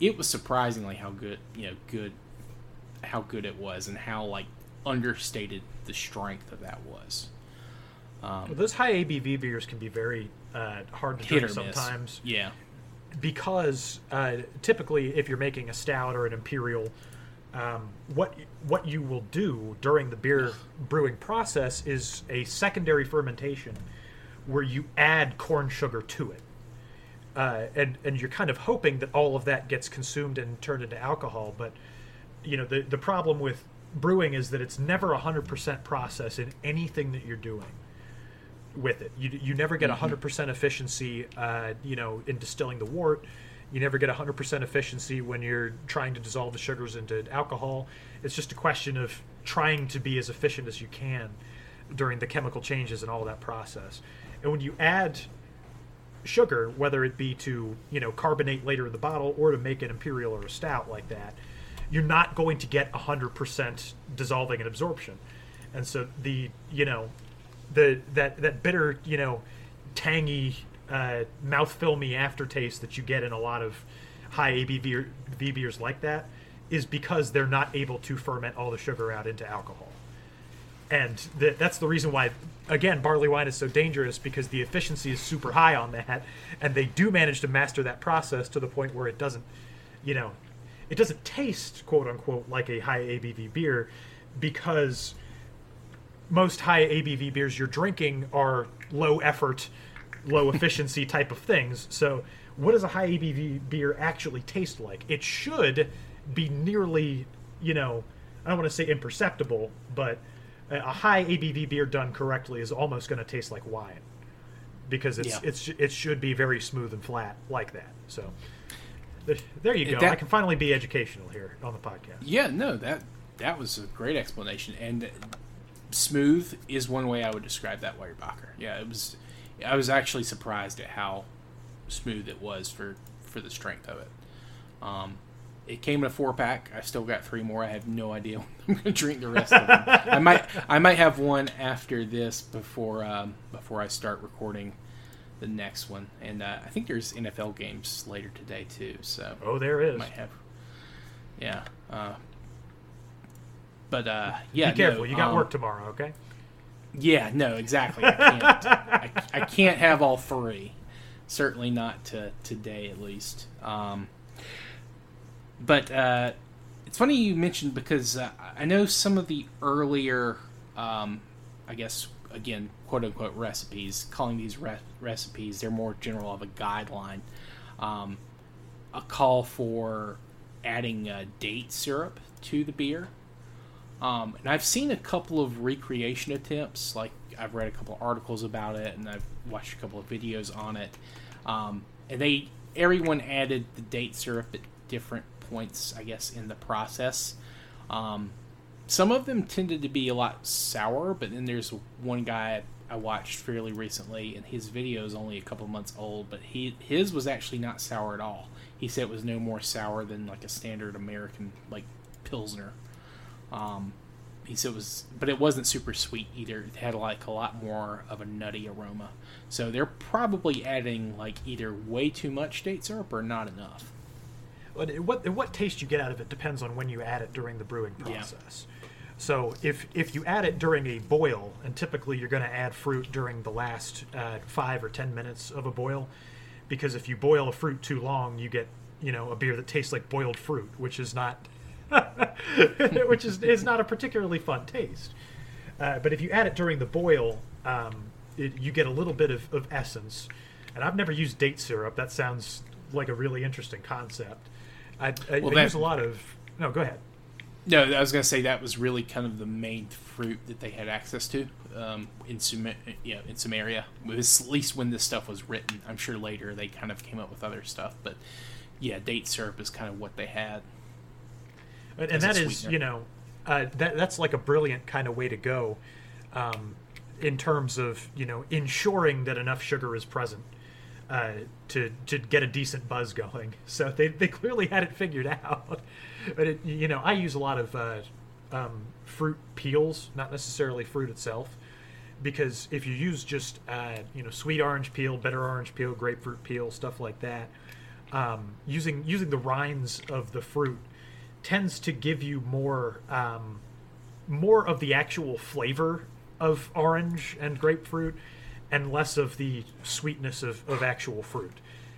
it was surprisingly how good you know good how good it was and how like understated the strength of that was. Those high ABV beers can be very uh, hard to drink sometimes. Yeah. because uh, typically if you're making a stout or an imperial um, what what you will do during the beer brewing process is a secondary fermentation where you add corn sugar to it uh, and and you're kind of hoping that all of that gets consumed and turned into alcohol but you know the the problem with brewing is that it's never a 100% process in anything that you're doing with it. You, you never get 100% efficiency, uh, you know, in distilling the wort. You never get 100% efficiency when you're trying to dissolve the sugars into alcohol. It's just a question of trying to be as efficient as you can during the chemical changes and all that process. And when you add sugar, whether it be to, you know, carbonate later in the bottle or to make an imperial or a stout like that, you're not going to get 100% dissolving and absorption. And so the, you know, the that that bitter, you know, tangy uh, mouth filmy aftertaste that you get in a lot of high ABV beers like that is because they're not able to ferment all the sugar out into alcohol. And th- that's the reason why, again, barley wine is so dangerous because the efficiency is super high on that, and they do manage to master that process to the point where it doesn't, you know, it doesn't taste quote unquote like a high ABV beer because most high ABV beers you're drinking are low effort, low efficiency type of things. So, what does a high ABV beer actually taste like? It should be nearly, you know, I don't want to say imperceptible, but a high ABV beer done correctly is almost going to taste like wine because it's Yeah. it's it should be very smooth and flat like that. So there you go. That- I can finally be educational here on the podcast. Yeah, no, that that was a great explanation. And smooth is one way I would describe that Weyerbacher. Yeah, it was. I was actually surprised at how smooth it was for for the strength of it. Um, it came in a four pack. I still got three more. I have no idea when I'm going to drink the rest of them. I might I might have one after this before um, before I start recording the next one. And uh, I think there's NFL games later today too. So Oh, there is. might have. Yeah. Uh, but uh, yeah. Be careful. no, you got um, work tomorrow, okay? Yeah. No. Exactly. I can't. I, I can't have all three. Certainly not to today, at least. Um, but uh, it's funny you mentioned because uh, I know some of the earlier, um, I guess again, quote unquote recipes. Calling these re- recipes, they're more general of a guideline. Um, a call for adding uh, date syrup to the beer. Um, and I've seen a couple of recreation attempts. Like I've read a couple of articles about it, and I've watched a couple of videos on it. Um, and they everyone added the date syrup at different points, I guess, in the process. Um, some of them tended to be a lot sour, but then there's one guy I watched fairly recently, and his video is only a couple months old, but he his was actually not sour at all. He said it was no more sour than like a standard American like pilsner. Um, he said it was, but it wasn't super sweet either. It had like a lot more of a nutty aroma. So they're probably adding like either way too much date syrup or not enough. But what what taste you get out of it depends on when you add it during the brewing Yeah. process. So if if you add it during a boil, and typically you're going to add fruit during the last uh, five or ten minutes of a boil, because if you boil a fruit too long, you get you know a beer that tastes like boiled fruit, which is not which is is not a particularly fun taste. Uh, but if you add it during the boil, um, it, you get a little bit of, of essence. And I've never used date syrup. That sounds like a really interesting concept. I, I, Well, I that- use a lot of. No, go ahead. No, I was gonna say that was really kind of the main fruit that they had access to um, in Sum- yeah in Sumeria. It was at least when this stuff was written. I'm sure later they kind of came up with other stuff, but yeah, date syrup is kind of what they had. And, that is, sweetener. you know, uh, that that's like a brilliant kind of way to go, um, in terms of you know ensuring that enough sugar is present uh, to to get a decent buzz going. So they they clearly had it figured out. But it, you know, I use a lot of uh, um, fruit peels, not necessarily fruit itself, because if you use just uh, you know sweet orange peel, bitter orange peel, grapefruit peel, stuff like that, um, using using the rinds of the fruit tends to give you more um, more of the actual flavor of orange and grapefruit and less of the sweetness of, of actual fruit.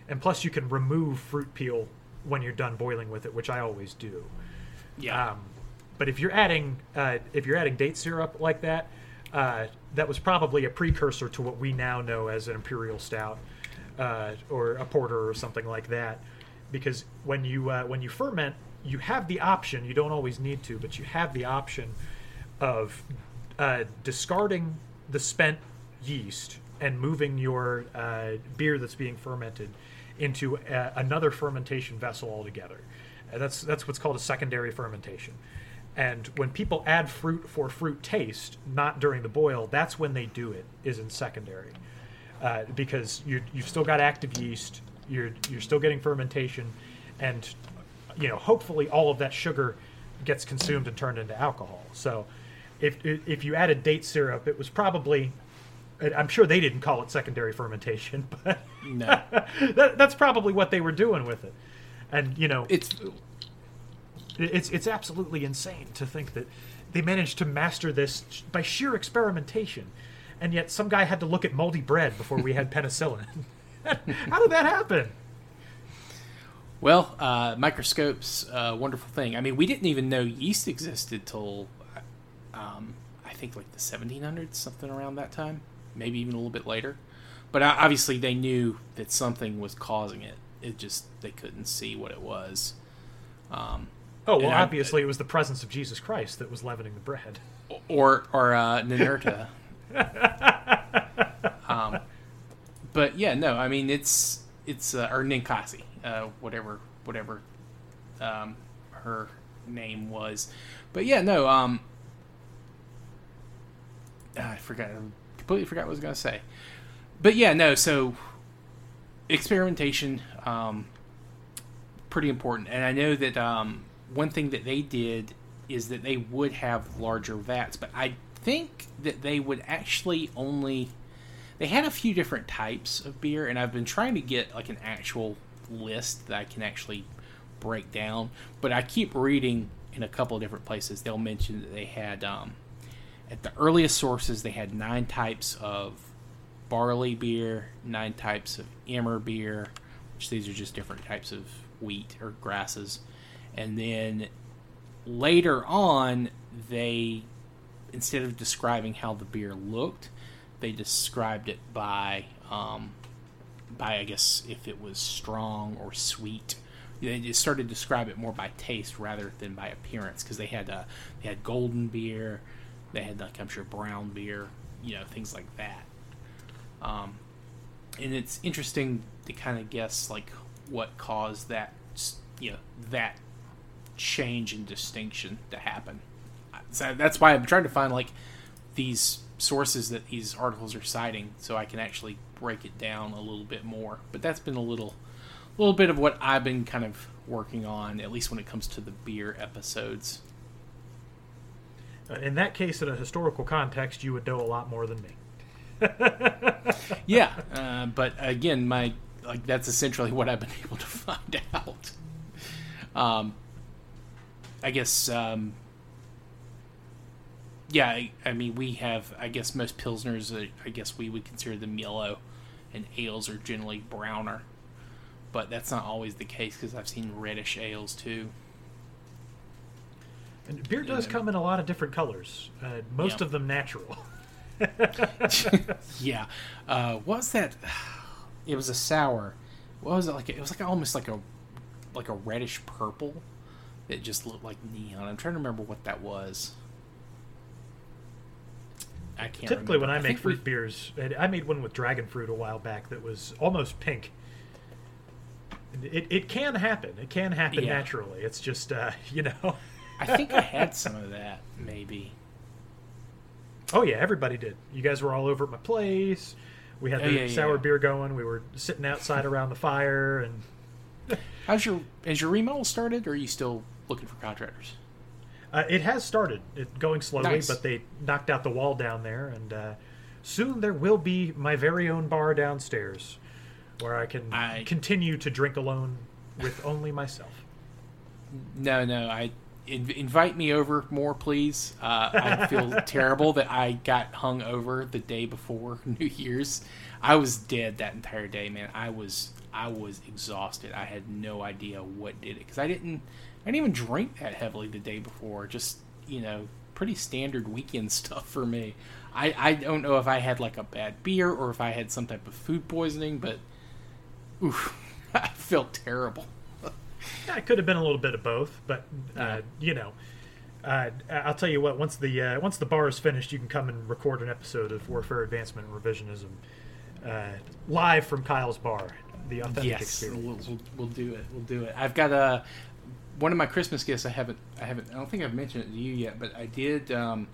And plus, you can remove fruit peel when you're done boiling with it, which I always do. Yeah, Um, but if you're adding uh, if you're adding date syrup like that, uh, that was probably a precursor to what we now know as an imperial stout uh, or a porter or something like that. Because when you uh, when you ferment, you have the option. You don't always need to, but you have the option of uh, discarding the spent yeast and moving your uh, beer that's being fermented into uh, another fermentation vessel altogether. And that's that's what's called a secondary fermentation. And when people add fruit for fruit taste, not during the boil, that's when they do it. Is in secondary, uh, because you you've still got active yeast. You're you're still getting fermentation, and you know hopefully all of that sugar gets consumed and turned into alcohol. So if if you added date syrup, it was probably I'm sure they didn't call it secondary fermentation, but No, that, that's probably what they were doing with it. And you know, it's it's it's absolutely insane to think that they managed to master this by sheer experimentation, and yet some guy had to look at moldy bread before we had penicillin. How did that happen? Well, uh, microscopes, uh, wonderful thing. I mean, we didn't even know yeast existed till um, I think like the 1700s, something around that time, maybe even a little bit later. But uh, obviously, they knew that something was causing it. It just they couldn't see what it was. Um, Oh well, And I- obviously it was the presence of Jesus Christ that was leavening the bread. or or uh, Ninurta. um, but yeah, no, I mean it's it's uh, or Ninkasi, uh, whatever whatever um, her name was. But yeah, no, um, I forgot, I completely forgot what I was gonna say. But yeah, no, so experimentation, um, pretty important, and I know that um, one thing that they did is that they would have larger vats, but I think that they would actually only they had a few different types of beer and I've been trying to get like an actual list that I can actually break down, but I keep reading in a couple of different places they'll mention that they had um, at the earliest sources they had nine types of barley beer, nine types of emmer beer, which these are just different types of wheat or grasses. And then later on, they, instead of describing how the beer looked, they described it by, um, by I guess if it was strong or sweet. They started to describe it more by taste rather than by appearance because they had uh, they had golden beer, they had like I'm sure brown beer, you know things like that. Um, and it's interesting to kind of guess like what caused that you know that change in distinction to happen. So that's why I'm trying to find like these sources that these articles are citing, so I can actually break it down a little bit more. But that's been a little, little bit of what I've been kind of working on, at least when it comes to the beer episodes. In that case, in a historical context, you would know a lot more than me. yeah, uh, but again, my like that's essentially what I've been able to find out. Um, I guess, um, yeah, I, I mean, we have, I guess, most pilsners. Uh, I guess we would consider them yellow, and ales are generally browner. But that's not always the case because I've seen reddish ales too. And beer does Yeah. come in a lot of different colors, uh, most Yeah. of them natural. yeah, uh, what was that? It was a sour. What was it like? It was like almost like a like a reddish purple. It just looked like neon. I'm trying to remember what that was. I can't. Typically, when remember. I make think we- fruit beers, I made one with dragon fruit a while back that was almost pink. It, it can happen. It can happen Yeah. naturally. It's just, uh, you know. I think I had some of that. Maybe. Oh, yeah, everybody did. You guys were all over at my place. We had Oh, the yeah, sour yeah. beer going. We were sitting outside around the fire. and How's your has your remodel started, or are you still looking for contractors? Uh, It has started. It going slowly, Nice. but they knocked out the wall down there. And uh, soon there will be my very own bar downstairs where I can I- continue to drink alone with only myself. No, no. I in, invite me over more, please. Uh, I feel terrible that I got hung over the day before New Year's. I was dead that entire day, man. I was I was exhausted. I had no idea what did it because I didn't I didn't even drink that heavily the day before. Just you know, pretty standard weekend stuff for me. I I don't know if I had like a bad beer or if I had some type of food poisoning, but oof, I felt terrible. Yeah, it could have been a little bit of both, but uh, you know, uh, I'll tell you what. Once the uh, once the bar is finished, you can come and record an episode of Warfare Advancement and Revisionism uh, live from Kyle's bar. The authentic yes, experience. we'll, we'll, we'll do it. We'll do it. I've got a one of my Christmas gifts. I haven't. I haven't. I don't think I've mentioned it to you yet, but I did. Um,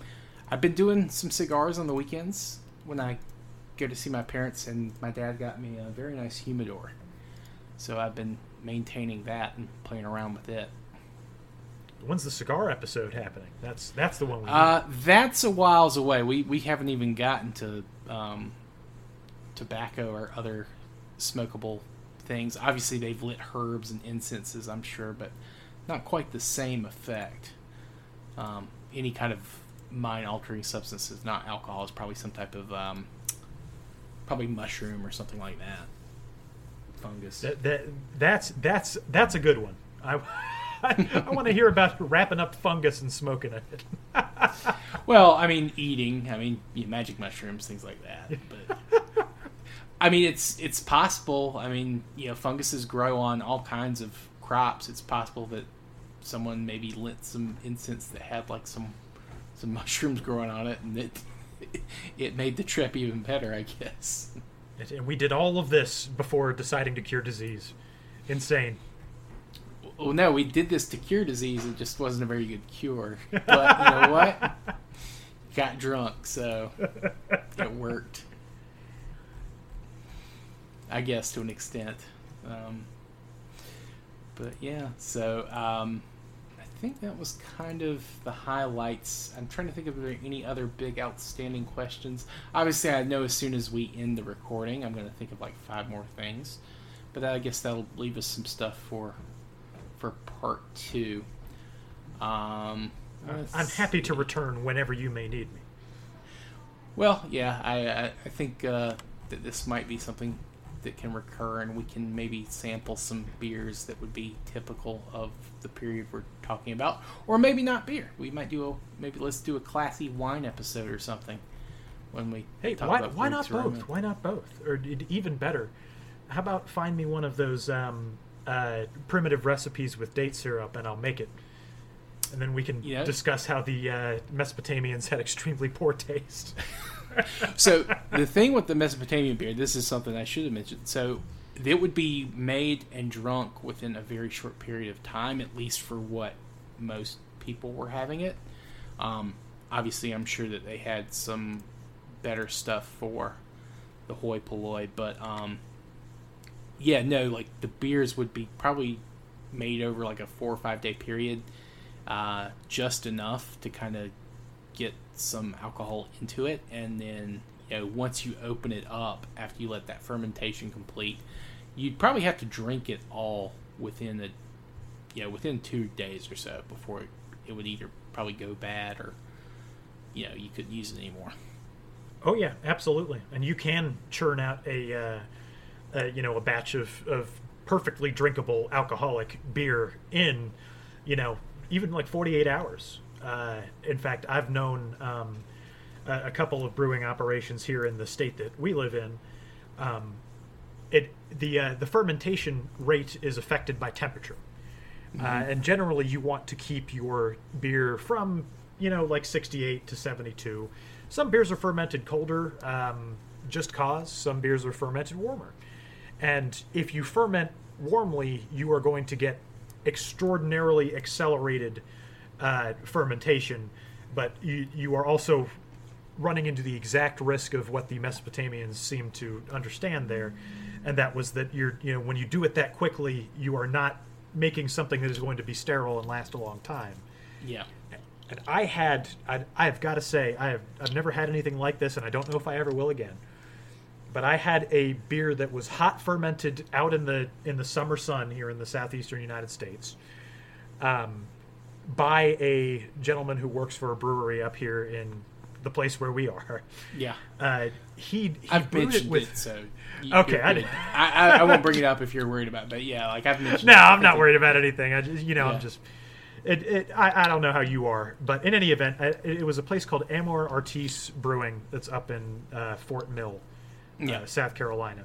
I've been doing some cigars on the weekends when I go to see my parents, and my dad got me a very nice humidor. So I've been maintaining that and playing around with it. When's the cigar episode happening? That's that's the one we. Uh, that's a whiles away. We we haven't even gotten to um, tobacco or other smokable things. Obviously, they've lit herbs and incenses, I'm sure, but not quite the same effect. Um, any kind of mind altering substances, not alcohol, is probably some type of um, probably mushroom or something like that. Fungus. That, that that's that's that's a good one. I I, I want to hear about wrapping up fungus and smoking it. Well, I mean, eating. I mean, yeah, magic mushrooms, things like that. But I mean, it's it's possible. I mean, you know, funguses grow on all kinds of crops. It's possible that someone maybe lit some incense that had like some some mushrooms growing on it, and it it made the trip even better. I guess. And we did all of this before deciding to cure disease. Insane. Well, no, we did this to cure disease. It just wasn't a very good cure. But you know what? Got drunk, so it worked. I guess to an extent. Um, but yeah, so um, I think that was kind of the highlights. I'm trying to think if there are any other big outstanding questions. Obviously, I know as soon as we end the recording, I'm going to think of like five more things. But I guess that'll leave us some stuff for for part two. Um, I'm happy to return whenever you may need me. Well, yeah, I I, I think uh, that this might be something that can recur, and we can maybe sample some beers that would be typical of the period we're talking about, or maybe not beer. We might do a maybe let's do a classy wine episode or something when we Hey, talk why, about why not both? Why not both? Or even better, how about find me one of those um, uh, primitive recipes with date syrup, and I'll make it, and then we can discuss how the uh, Mesopotamians had extremely poor taste. so the thing with the Mesopotamian beer, this is something I should have mentioned. So it would be made and drunk within a very short period of time, at least for what most people were having it. Um, obviously, I'm sure that they had some better stuff for the hoi polloi, but um, yeah, no, like the beers would be probably made over like a four or five day period, uh, just enough to kind of get some alcohol into it, and then you know once you open it up after you let that fermentation complete, you'd probably have to drink it all within a you know within two days or so before it, it would either probably go bad or you know you couldn't use it anymore. Oh yeah, absolutely. And you can churn out a, uh, uh, you know, a batch of, of perfectly drinkable alcoholic beer in, you know, even like 48 hours. Uh, in fact, I've known um, a, a couple of brewing operations here in the state that we live in. Um, it the uh, the fermentation rate is affected by temperature. Uh, and generally, you want to keep your beer from, you know, like 68 to 72. Some beers are fermented colder, um, just cause. Some beers are fermented warmer. And if you ferment warmly, you are going to get extraordinarily accelerated uh, fermentation, but you, you are also running into the exact risk of what the Mesopotamians seem to understand there, and that was that you're you know when you do it that quickly, you are not making something that is going to be sterile and last a long time. Yeah. And I had I, I've got to say I have I've never had anything like this, and I don't know if I ever will again. But I had a beer that was hot fermented out in the in the summer sun here in the southeastern United States, um, by a gentleman who works for a brewery up here in the place where we are. Yeah. Uh, he he I've mentioned it with. it, so you, Okay, I I, I, won't bring it up if you're worried about. it, But yeah, like I've mentioned. No, it. I'm not worried about anything. I just, you know, Yeah. I'm just. It, it, I, I don't know how you are, but in any event, I, it was a place called Amor Artis Brewing that's up in uh, Fort Mill, uh, South Carolina.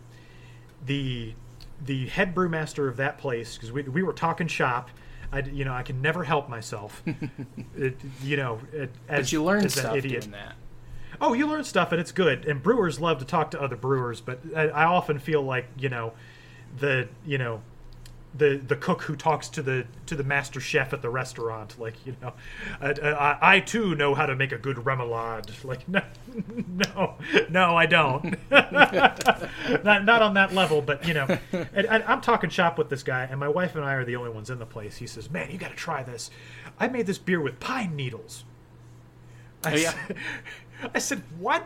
The the head brewmaster of that place, because we, we were talking shop, I d- you know I can never help myself. it, you know, it, as, But you learn as an stuff idiot. doing that. Oh, you learn stuff, and it's good. And brewers love to talk to other brewers, but I, I often feel like you know, the you know, the the cook who talks to the to the master chef at the restaurant, like you know, I, I, I too know how to make a good remoulade. Like no, no, no, I don't. not not on that level, but you know, and, and I'm talking shop with this guy, and my wife and I are the only ones in the place. He says, "Man, you got to try this. I made this beer with pine needles." I Oh, yeah. I said, "What?"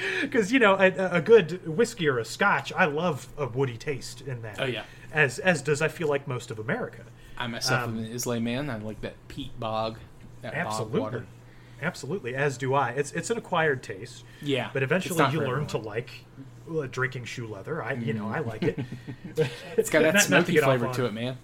because you know a, a good whiskey or a scotch, I love a woody taste in that. Oh, yeah. as as does I feel like most of America. I myself Um, am an Islay man. I like that peat bog, that bog Absolutely, water. absolutely. As do I. It's it's an acquired taste. Yeah, but eventually you learn to like uh, drinking shoe leather. I you know I like it. It's got that Not- not to smoky flavor to it, man.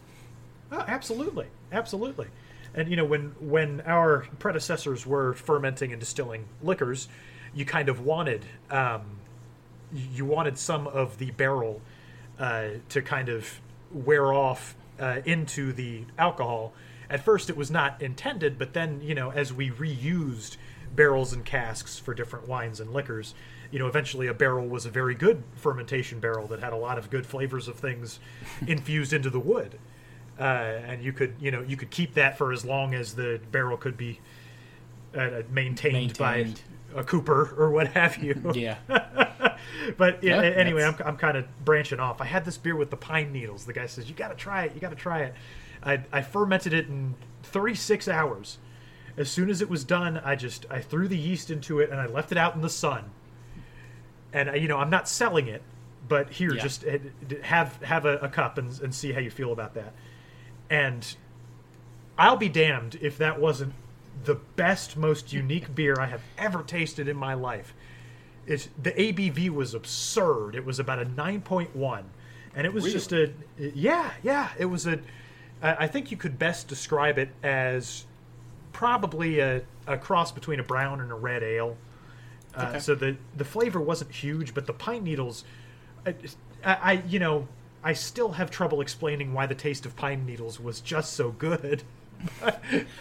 Oh, absolutely, absolutely. And you know, when when our predecessors were fermenting and distilling liquors, you kind of wanted um, you wanted some of the barrel uh, to kind of wear off uh, into the alcohol. At first, it was not intended, but then you know, as we reused barrels and casks for different wines and liquors, you know, eventually a barrel was a very good fermentation barrel that had a lot of good flavors of things infused into the wood uh, and you could you know you could keep that for as long as the barrel could be uh, maintained, Maintained. by a cooper or what have you. Yeah, but yeah, anyway, I'm, I'm kind of branching off. I had this beer with the pine needles. The guy says you got to try it. You got to try it. I, I fermented it in 36 hours. As soon as it was done, I just I threw the yeast into it and I left it out in the sun. And I, you know I'm not selling it, but here Yeah. just uh, have have a, a cup and, and see how you feel about that. And I'll be damned if that wasn't the best, most unique beer I have ever tasted in my life. It's the ABV was absurd. It was about a nine point one, and it was just a yeah, yeah. It was a. I think you could best describe it as probably a, a cross between a brown and a red ale. Uh, Okay. So the the flavor wasn't huge, but the pine needles, I I- you know I still have trouble explaining why the taste of pine needles was just so good. well,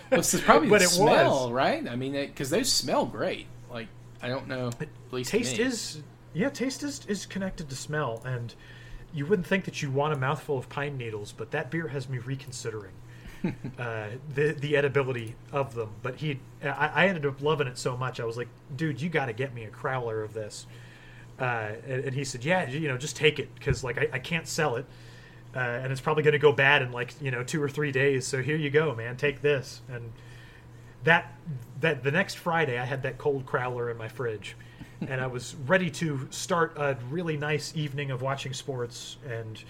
this is probably But the it smell, was. right? I mean, because those smell great. Like I don't know, taste is yeah taste is, is connected to smell and you wouldn't think that you want a mouthful of pine needles but that beer has me reconsidering uh, the the edibility of them but he I, I ended up loving it so much i was like dude you got to get me a crowler of this uh, and, and he said yeah you know just take it because like I, I can't sell it uh, and it's probably going to go bad in like you know two or three days. So here you go man. Take this. And that that the next Friday I had that cold crowler in my fridge, and I was ready to start a really nice evening of watching sports and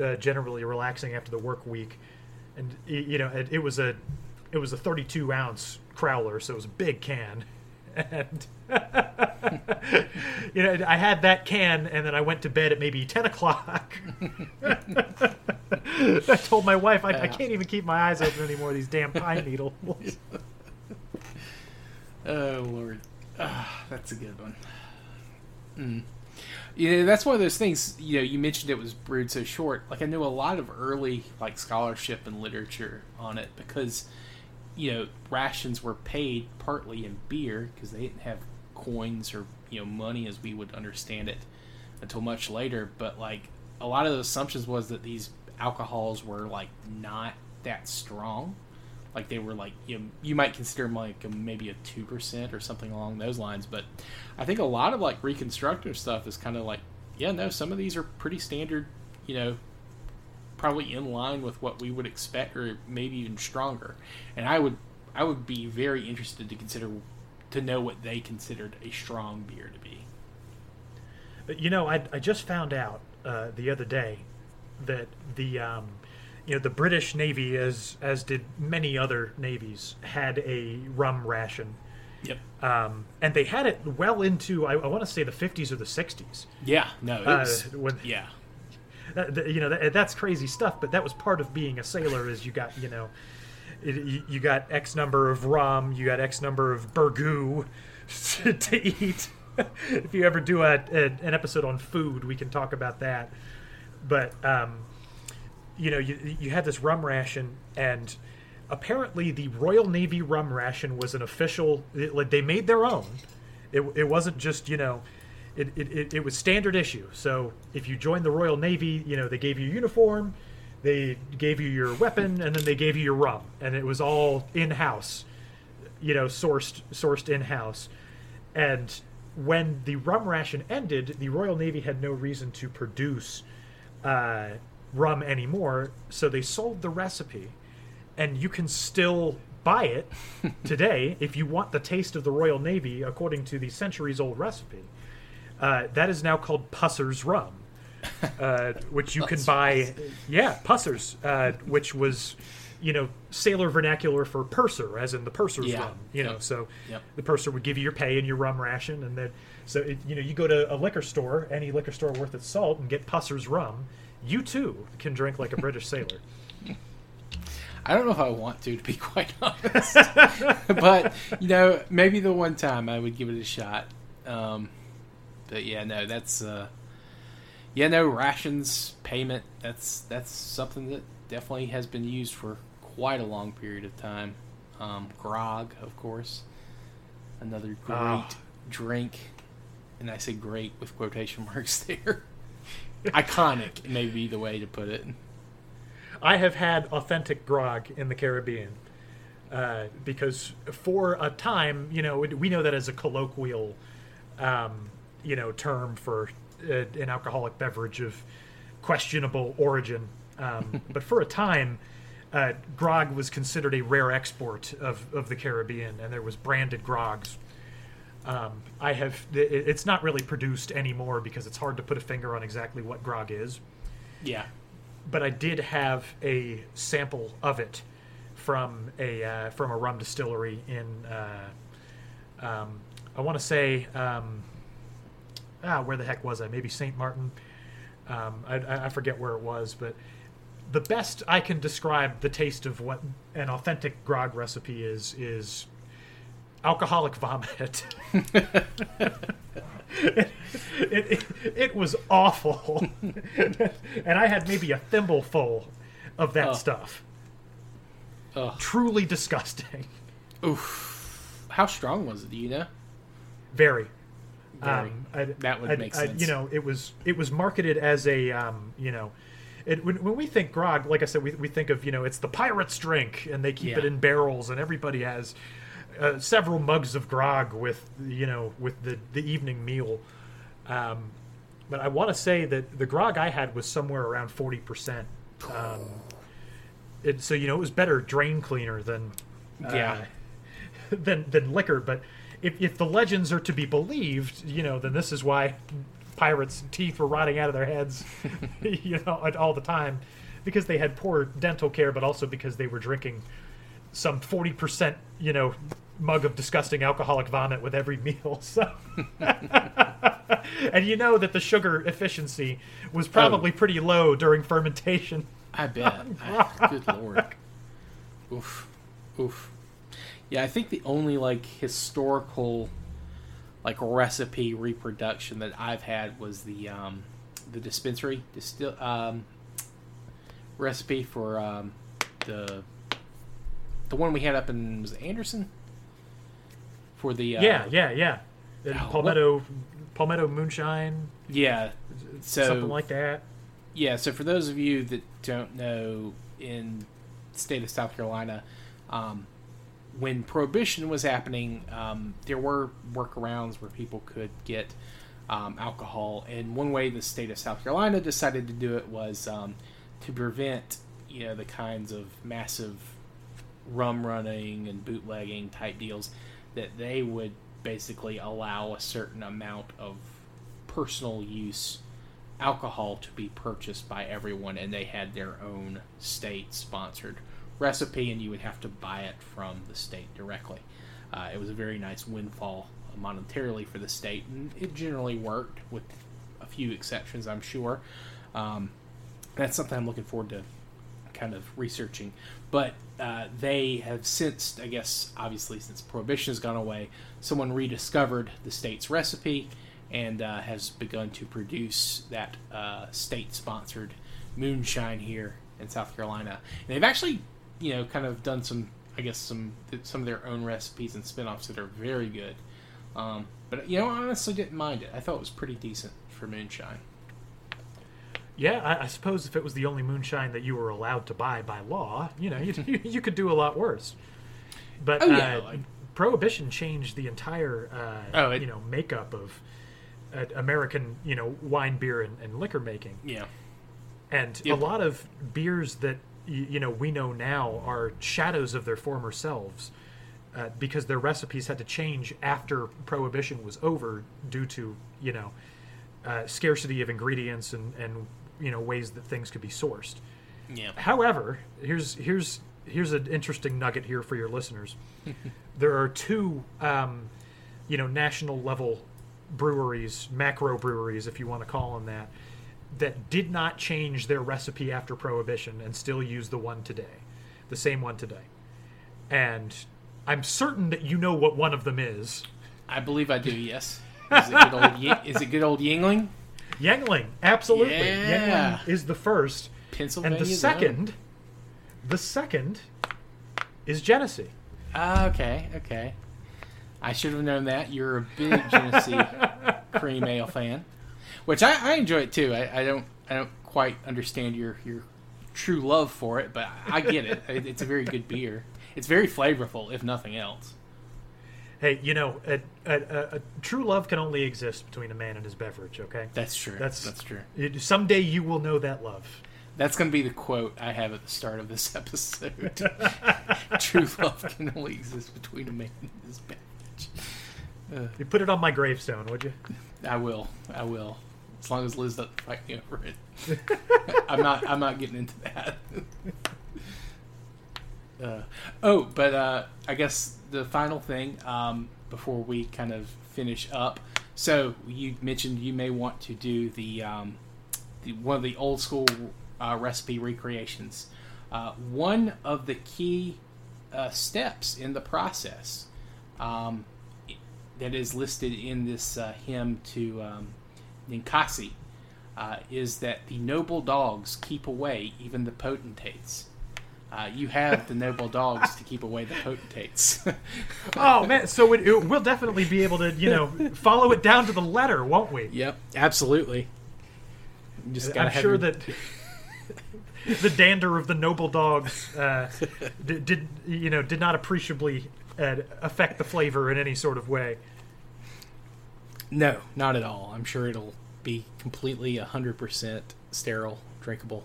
uh, generally relaxing after the work week. And you know, it, it was a it was a 32 ounce crowler, so it was a big can, and you know, I had that can, and then I went to bed at maybe 10 o'clock. I told my wife I, I can't even keep my eyes open anymore. These damn pine needles. Oh lord, ah, that's a good one. Mm. Yeah, that's one of those things. You know, you mentioned it was brewed so short. Like I knew a lot of early like scholarship and literature on it because you know rations were paid partly in beer because they didn't have coins or you know money as we would understand it until much later. But like a lot of the assumptions was that these alcohols were like not that strong. Like they were like you, know, you might consider them like a, maybe a 2% or something along those lines. But i think a lot of like reconstructive stuff is kind of like yeah no some of these are pretty standard you know probably in line with what we would expect or maybe even stronger. And i would i would be very interested to consider to know what they considered a strong beer to be But you know, I, I just found out uh, the other day that the um, you know the British Navy, as as did many other navies, had a rum ration, yep um, and they had it well into I, I want to say the 50s or the 60s. yeah no it Uh, when- yeah that- you know that, that's crazy stuff, but that was part of being a sailor. Is you got you know. It, you, you got X number of rum, you got X number of burgoo to, eat. if you ever do a, a, an episode on food, we can talk about that. But um, you know, you you had this rum ration, and apparently the Royal Navy rum ration was an official. It, like they made their own. It, it wasn't just you know, it, it, it was standard issue. So if you joined the Royal Navy, you know they gave you a uniform, they gave you your weapon, and then they gave you your rum, and it was all in house. You know, sourced sourced in house, and when the rum ration ended, the Royal Navy had no reason to produce uh, rum anymore, so they sold the recipe, and you can still buy it today if you want the taste of the Royal Navy according to the centuries old recipe. Uh, that is now called Pusser's rum, uh, which you can buy. Yeah, Pusser's, uh, which was, you know, sailor vernacular for purser, as in the purser's Yeah. rum. You know, Yep. so Yep. the purser would give you your pay and your rum ration, and then so it, you know you go to a liquor store, any liquor store worth its salt, and get Pusser's rum. You too can drink like a British sailor. I don't know if I want to, to be quite honest. but you know, maybe the one time I would give it a shot. Um, but yeah, no, that's uh, yeah, no rations payment. That's that's something that definitely has been used for quite a long period of time. Um, grog, of course, another great Ah. drink, and I say great with quotation marks there. Iconic, may be the way to put it. I have had authentic grog in the Caribbean uh, because for a time, you know, we know that as a colloquial, um, you know, term for uh, an alcoholic beverage of questionable origin. Um, but for a time, uh, grog was considered a rare export of, of the Caribbean, and there was branded grogs. Um, I have. it- It's not really produced anymore because it's hard to put a finger on exactly what grog is Yeah, but I did have a sample of it from a uh, from a rum distillery in uh, um, I want to say um, ah where the heck was I maybe Saint Martin um, I, I forget where it was but the best I can describe the taste of what an authentic grog recipe is is alcoholic vomit. it, it, it was awful. and I had maybe a thimbleful of that Oh. stuff. Ugh. Truly disgusting. Oof. How strong was it? Do you know? Very. Um, I, That would I- make I- sense. you know, it was it was marketed as a um, you know, it, when, when we think grog, like I said, we, we think of you know it's the pirates' drink, and they keep it in barrels, and everybody has uh, several mugs of grog with you know with the the evening meal. Um, but I want to say that the grog I had was somewhere around forty percent. Um, it, so you know it was better drain cleaner than uh, Yeah. than than liquor. But if if the legends are to be believed, you know, then this is why pirates' teeth were rotting out of their heads, you know, all the time, because they had poor dental care, but also because they were drinking some forty percent, you know, mug of disgusting alcoholic vomit with every meal. So. and you know that the sugar efficiency was probably oh. pretty low during fermentation. I bet. I, good lord. Oof. Oof. Yeah, I think the only like historical like recipe reproduction that I've had was the um the dispensary distill um recipe for um the the one we had up in was it Anderson for the uh, yeah, yeah, yeah. Oh, palmetto, palmetto moonshine, yeah so something like that. Yeah, so for those of you that don't know, in the state of South Carolina, um, when Prohibition was happening, um, there were workarounds where people could get um, alcohol. And one way the state of South Carolina decided to do it was um, to prevent, you know, the kinds of massive rum running and bootlegging type deals that they would basically allow a certain amount of personal use alcohol to be purchased by everyone and they had their own state sponsored recipe and you would have to buy it from the state directly uh, it was a very nice windfall monetarily for the state and it generally worked with a few exceptions i'm sure um, that's something i'm looking forward to kind of researching. But uh, they have since, I guess, obviously since prohibition has gone away, someone rediscovered the state's recipe and uh, has begun to produce that uh, state-sponsored moonshine here in South Carolina. And they've actually, you know, kind of done some, I guess, some some of their own recipes and spin-offs that are very good. Um, but you know, I honestly didn't mind it. I thought it was pretty decent for moonshine. Yeah, I, I suppose if it was the only moonshine that you were allowed to buy by law, you know, you, you could do a lot worse. But Oh, yeah, uh, like- prohibition changed the entire, uh, Oh, it- you know, makeup of uh, American, you know, wine, beer, and, and liquor making. Yeah. And Yep. a lot of beers that you know we know now are shadows of their former selves, uh, because their recipes had to change after prohibition was over due to you know uh, scarcity of ingredients and and you know ways that things could be sourced. Yeah. However, here's here's here's an interesting nugget here for your listeners. there are two, um, you know, national level breweries, macro breweries, if you want to call them that, that did not change their recipe after Prohibition and still use the one today, the same one today. And I'm certain that you know what one of them is. I believe I do. Yes. Is it good old, Yi- is it good old Yuengling? Yuengling, absolutely. Yeah. Yuengling is the first, Pennsylvania. and the second, the second is Genesee. Ah, okay, okay. I should have known that. You're a big Genesee cream ale fan, which I, I enjoy it too. I, I don't I don't quite understand your your true love for it, but I get it. It- It's a very good beer. It's very flavorful, if nothing else. Hey, you know, a, a, a, true love can only exist between a man and his beverage. Okay, That's true. That's- that's true. It- someday you will know that love. That's going to be the quote I have at the start of this episode. True love can only exist between a man and his beverage. You put it on my gravestone, would you? I will. I will. As long as Liz doesn't fight me over it. I'm not. I'm not getting into that. uh, oh, but uh, I guess the final thing um, before we kind of finish up. So you mentioned you may want to do the, um, the one of the old school uh, recipe recreations. Uh, one of the key uh, steps in the process um, that is listed in this uh, hymn to um, Ninkasi uh, is that the noble dogs keep away even the potentates. Uh, you have the noble dogs to keep away the potentates. Oh man, so it, it, we'll definitely be able to, you know, follow it down to the letter, won't we? yep, absolutely. You just gotta I'm sure that the dander of the noble dogs uh, did, did, you know, did not appreciably uh, affect the flavor in any sort of way. No, not at all. I'm sure it'll be completely 100% sterile, drinkable.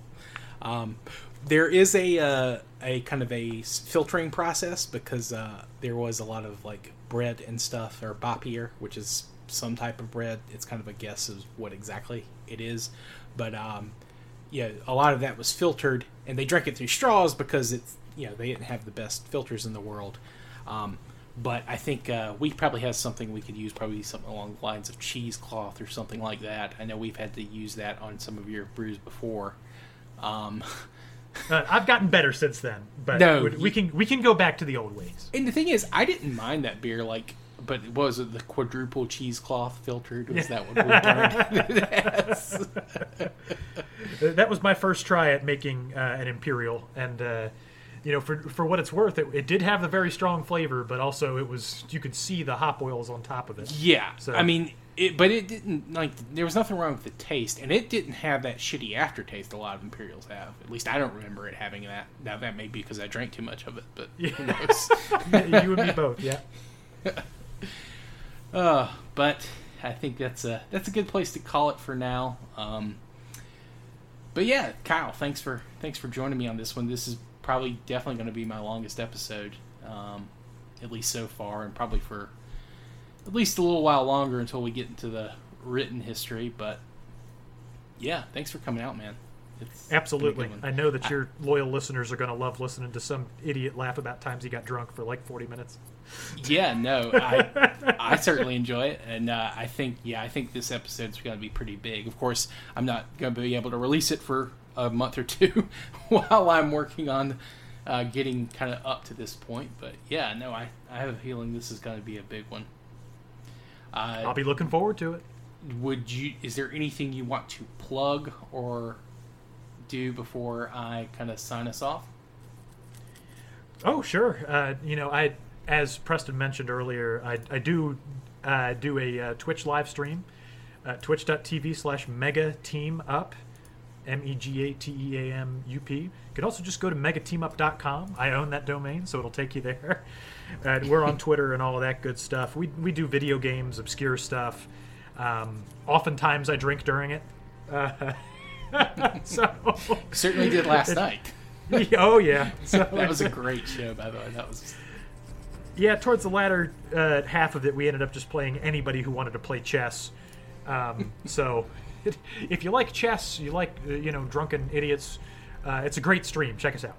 Um, there is a uh, a kind of a filtering process because uh, there was a lot of like bread and stuff or bappir, which is some type of bread. It's kind of a guess of what exactly it is, but um, yeah, a lot of that was filtered, and they drank it through straws because it's you know they didn't have the best filters in the world. Um, but I think uh, we probably have something we could use, probably something along the lines of cheesecloth or something like that. I know we've had to use that on some of your brews before. Um, Uh, I've gotten better since then, but No, we, we can we can go back to the old ways. and the thing is, I didn't mind that beer, like, but was it the quadruple cheesecloth filtered? Was that what we? Uh, That was my first try at making uh, an imperial, and uh, you know, for for what it's worth, it, it did have the very strong flavor, but also it was you could see the hop oils on top of it. Yeah, So- I mean, it, but it didn't like. There was nothing wrong with the taste, and it didn't have that shitty aftertaste a lot of Imperials have. At least I don't remember it having that. Now that may be because I drank too much of it, but who knows? you and me both, yeah. Uh, but I think that's a that's a good place to call it for now. Um, but yeah, Kyle, thanks for thanks for joining me on this one. This is probably definitely going to be my longest episode, um, at least so far, and probably for at least a little while longer until we get into the written history. But yeah, thanks for coming out, man. It's Absolutely. I know that your loyal listeners are going to love listening to some idiot laugh about times he got drunk for like 40 minutes. Yeah, no, I I certainly enjoy it, and uh, I think yeah, I think this episode's going to be pretty big. Of course, I'm not going to be able to release it for a month or two while I'm working on uh, getting kind of up to this point. But yeah, no, I I have a feeling this is going to be a big one. Uh, I'll be looking forward to it. would you? Is there anything you want to plug or do before I kind of sign us off? Oh, sure. Uh, you know, I as Preston mentioned earlier, I, I do uh, do a uh, Twitch live stream, uh, twitch.tv slash mega team up, M E G A T E A M U P. You can also just go to megateamup.com. I own that domain, so it'll take you there. Uh, we're on Twitter and all of that good stuff. We, we do video games, obscure stuff. Um, oftentimes I drink during it. Uh, so, Certainly did last night. oh, yeah. So That was a great show, by the way. That was Yeah, towards the latter uh, half of it, we ended up just playing anybody who wanted to play chess, Um, so, if you like chess, you like uh, you know drunken idiots, uh, it's a great stream. Check us out.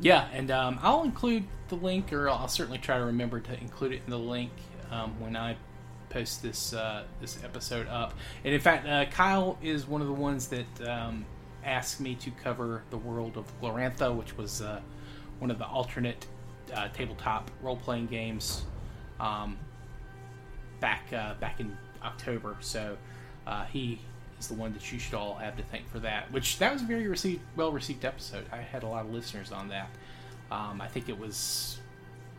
Yeah, and um, I'll include the link, or I'll certainly try to remember to include it in the link um, when I post this uh, this episode up. And in fact, uh, Kyle is one of the ones that um, asked me to cover the world of Glorantha, which was uh, one of the alternate uh, tabletop role playing games um, back back in October. So uh, he is the one that you should all have to thank for that. Which that was a very received, well received episode. I had a lot of listeners on that. Um, I think it was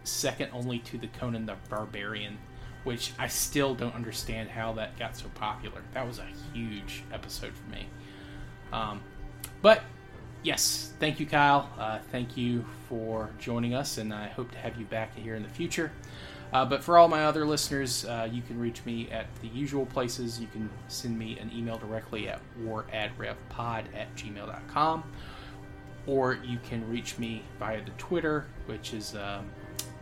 second only to the Conan the Barbarian, which I still don't understand how that got so popular. That was a huge episode for me. Um, but yes, thank you, Kyle. Uh, thank you for joining us, and I hope to have you back here in the future. Uh, but for all my other listeners, uh, you can reach me at the usual places. You can send me an email directly at waradrevpod at gmail.com, or you can reach me via the Twitter, which is um,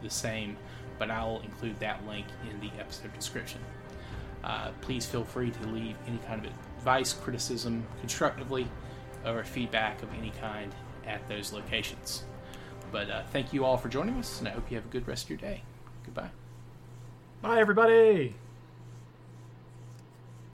the same, but I'll include that link in the episode description. Uh, please feel free to leave any kind of advice, criticism, constructively, or feedback of any kind at those locations. But uh, thank you all for joining us, and I hope you have a good rest of your day. Goodbye. Bye, everybody.